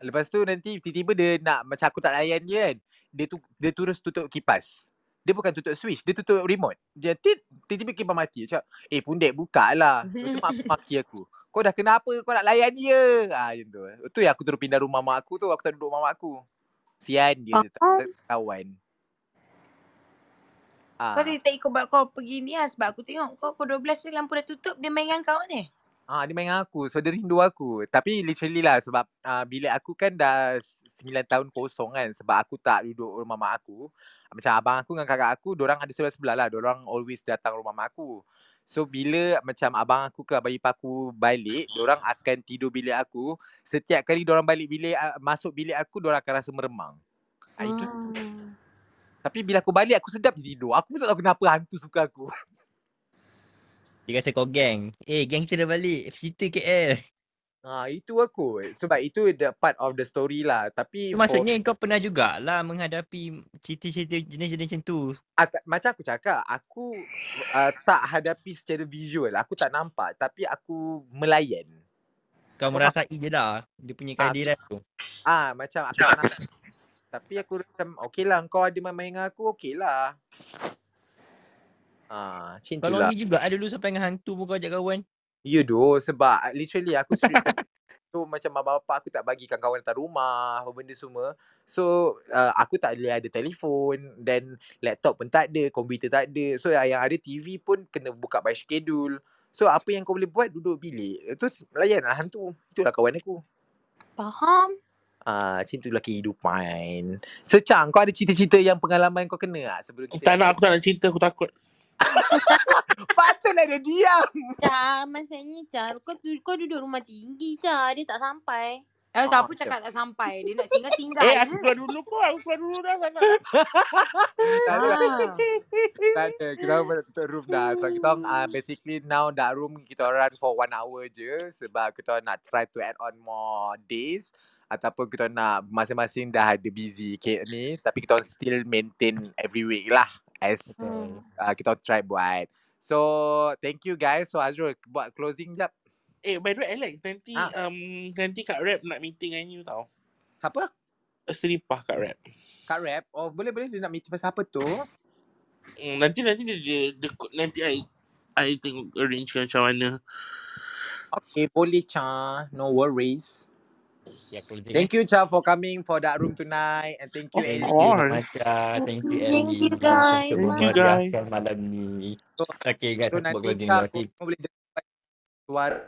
Lepas tu nanti tiba-tiba dia nak macam aku tak layan dia kan. Dia tu dia terus tutup kipas. Dia bukan tutup switch, dia tutup remote. Dia tit, tiba-tiba kipas mati. Cakap, eh pundek buka lah. Lepas tu mak aku maki aku. Kau dah kenapa kau nak layan dia? Ah macam tu. Tu yang aku terus pindah rumah mak aku tu. Aku tak duduk rumah mak aku. Sian dia tak, Ah. tak kawan. Kau dia tak ikut buat kau pergi ni lah. Sebab aku tengok kau pukul 12 ni lampu dah tutup. Dia main dengan kau ni. Ah dia main dengan aku. So dia rindu aku. Tapi literally lah sebab uh, bilik aku kan dah 9 tahun kosong kan sebab aku tak duduk rumah mak aku. Macam abang aku dengan kakak aku, orang ada sebelah-sebelah lah. Orang always datang rumah mak aku. So bila macam abang aku ke abang ipar aku balik, orang akan tidur bilik aku. Setiap kali orang balik bilik uh, masuk bilik aku, orang akan rasa meremang. Ah, itu tapi bila aku balik aku sedap je tidur. Aku pun tak tahu kenapa hantu suka aku. Dia rasa kau geng. Eh, geng kita dah balik. Cerita KL. Ha, itu aku. Sebab itu the part of the story lah. Tapi So, for maksudnya kau pernah jugalah menghadapi cerita-cerita jenis-jenis macam tu. Ah, tak, macam aku cakap, aku uh, tak hadapi secara visual. Aku tak nampak. Tapi aku melayan. Kau faham? merasai je lah. Dia punya Ah, kehadiran tu. ah, macam aku tak nampak. Tapi aku macam, okey lah kau ada main-main dengan aku, okey lah. Ah, macam Kau itulah. lonely juga ada dulu sampai dengan hantu pun kau ajak kawan. Ya doh, sebab literally aku street So macam mak bapak aku tak bagikan kawan datang rumah apa benda semua. So uh, aku tak boleh ada telefon dan laptop pun tak ada, komputer tak ada. So yang ada TV pun kena buka by schedule. So apa yang kau boleh buat duduk bilik. Terus layan lah hantu. Itulah kawan aku. Faham? Ah, macam itulah kehidupan. Secang, kau ada cerita-cerita yang pengalaman kau kena tak sebelum kita Tak nak, aku tak nak cerita, aku takut. Patutlah dia diam. Ca, maksudnya Ca, kau, kau duduk rumah tinggi Ca, dia tak sampai. Eh, Ah, siapa macam- cakap tak sampai? Dia nak singgah-singgah. Eh, aku keluar dulu kau. Aku keluar dulu dah. Tak nak. Tak ada. Ah. Tak ada. Kita orang nak tutup room dah. Sebab kita orang uh, basically now dark room kita orang run for one hour je. Sebab kita orang nak try to add on more days. Ataupun kita nak masing-masing dah ada busy cake ni. Tapi kita still maintain every week lah. As Hmm. uh, kita try buat. So thank you guys. So Azrul buat closing jap. Eh, by the way, Alex, nanti Ah. um nanti Kak Rap nak meeting dengan you tau. Siapa? Seripah Kak Rap. Kak Rap? Oh boleh boleh dia nak meeting pasal apa tu? Hmm, nanti nanti dia, dia, dia, nanti I I tengok arrange macam mana. Okay boleh Cha. No worries. Ya, closing, Thank you Cha for coming for that room tonight. And thank you Of Ellie. course. Macha. Thank you, Thank Ellie. you, guys. Untuk Thank you, memeriahkan guys. malam ni. So, Okay, guys. So Aku nanti Cha kau, Okay. boleh dapat suara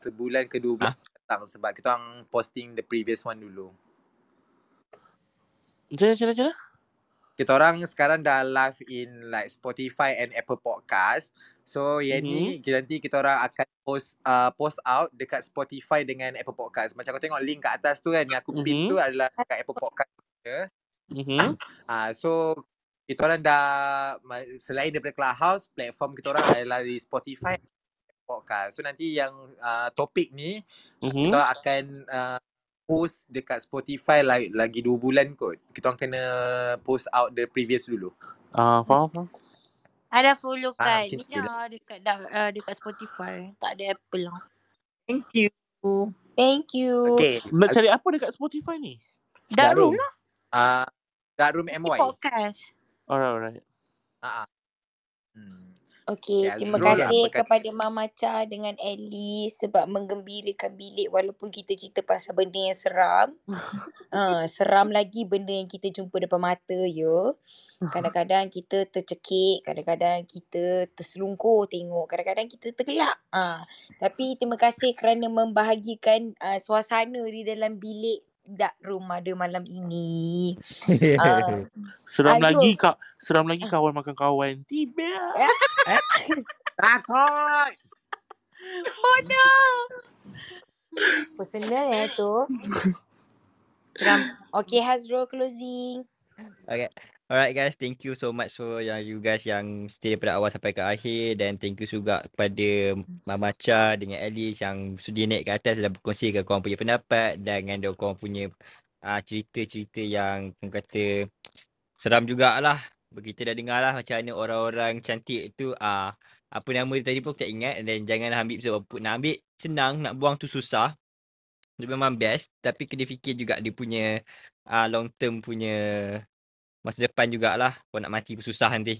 sebulan ke dua bulan datang sebab kita orang posting the previous one dulu. Macam mana, macam mana, macam mana? Kita orang sekarang dah live in like Spotify and Apple Podcast. So yang ni kita nanti kita orang akan post uh, post out dekat Spotify dengan Apple Podcast. Macam kau tengok link kat atas tu kan yang aku pin Mhm. tu adalah dekat Apple Podcast. Mm-hmm. Ah so kita orang dah selain daripada Clubhouse, platform kita orang adalah di Spotify podcast. So nanti yang uh, topik ni Mm-hmm. kita akan uh, post dekat Spotify lagi, lagi 2 bulan kot. Kita orang kena post out the previous dulu. Ah, faham, faham. Ada follow Ah, kat macam ni tu lah, dekat, da- uh, dekat Spotify. Tak ada Apple lah. Thank you. Thank you. Okay. Nak cari apa dekat Spotify ni? Dark Dark room room. lah. Uh, Dark Room Ni MY. podcast. Alright, alright. Uh-huh. Okey, Okay, terima Azrul, kasih apa kata? kepada Mama Cha dengan Ellie sebab menggembirakan bilik walaupun kita cerita pasal benda yang seram. ha, seram lagi benda yang kita jumpa depan mata ya. Kadang-kadang kita tercekik, kadang-kadang kita terselungkup tengok, kadang-kadang kita tergelak. Ha, tapi terima kasih kerana membahagikan uh, suasana di dalam bilik dark room pada malam ini. Ah. Seram Azrul. lagi kak, seram lagi kawan makan kawan. Tiba. Takut! Bodoh. Personal eh tu. Seram. Okey Hazrul closing. Okay. Alright guys, thank you so much for yang you guys yang stay daripada awal sampai ke akhir dan thank you juga kepada Mama Cha dengan Alice yang sudi naik ke atas dan berkongsikan korang punya pendapat dan dengan korang punya uh, cerita-cerita yang orang kata seram jugalah. Kita dah dengar lah macam mana orang-orang cantik tu uh, apa nama dia tadi pun tak ingat dan janganlah ambil sebab nak ambil senang, nak buang tu susah. Dia memang best tapi kena fikir juga dia punya uh, long term punya masa depan jugalah kau nak mati pun susah nanti.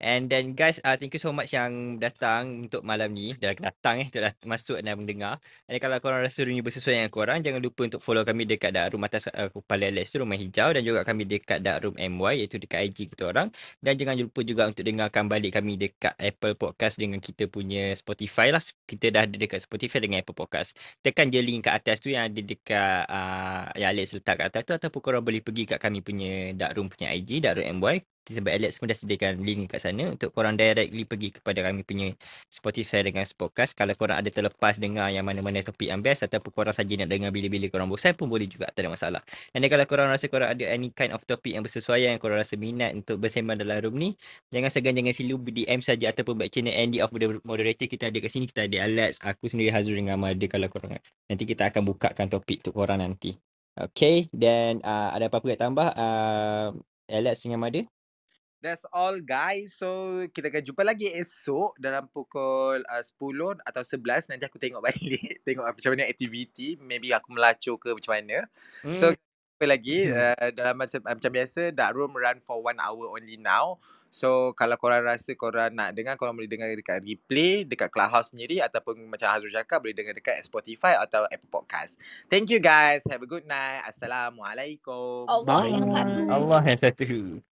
And then guys, uh, thank you so much yang datang untuk malam ni. Dah datang eh, dah masuk dan mendengar. And kalau korang rasa ini bersesuaian dengan korang, jangan lupa untuk follow kami dekat dark room atas uh, kepala Alex tu, rumah hijau. Dan juga kami dekat dark room MY, iaitu dekat IG kita orang. Dan jangan lupa juga untuk dengarkan balik kami dekat Apple Podcast dengan kita punya Spotify lah. Kita dah ada dekat Spotify dengan Apple Podcast. Tekan je link kat atas tu yang ada dekat uh, yang Alex letak kat atas tu. Ataupun korang boleh pergi kat kami punya dark room punya IG, dark room MY sebab Alex pun dah sediakan link kat sana untuk korang directly pergi kepada kami punya Spotify dengan podcast. Kalau korang ada terlepas dengar yang mana-mana topik yang best ataupun korang saja nak dengar bila-bila korang bosan pun boleh juga tak ada masalah. Dan kalau korang rasa korang ada any kind of topik yang bersesuaian yang korang rasa minat untuk bersembang dalam room ni, jangan segan jangan silu DM saja ataupun back channel Andy of the moderator kita ada kat sini kita ada Alex, aku sendiri Hazrul dengan Amada kalau korang nanti kita akan bukakan topik untuk korang nanti. Okay, dan uh, ada apa-apa nak tambah uh, Alex dengan Amada? That's all guys. So kita akan jumpa lagi esok dalam pukul uh, 10 atau 11. Nanti aku tengok balik. tengok macam mana aktiviti. Maybe aku melacur ke macam mana. So jumpa lagi uh, dalam macam macam biasa dark room run for one hour only now. So kalau korang rasa korang nak dengar korang boleh dengar dekat replay dekat Clubhouse sendiri ataupun macam Hazrul cakap boleh dengar dekat Spotify atau Apple Podcast. Thank you guys. Have a good night. Assalamualaikum. Allah yang Bye. satu. Allah yang satu.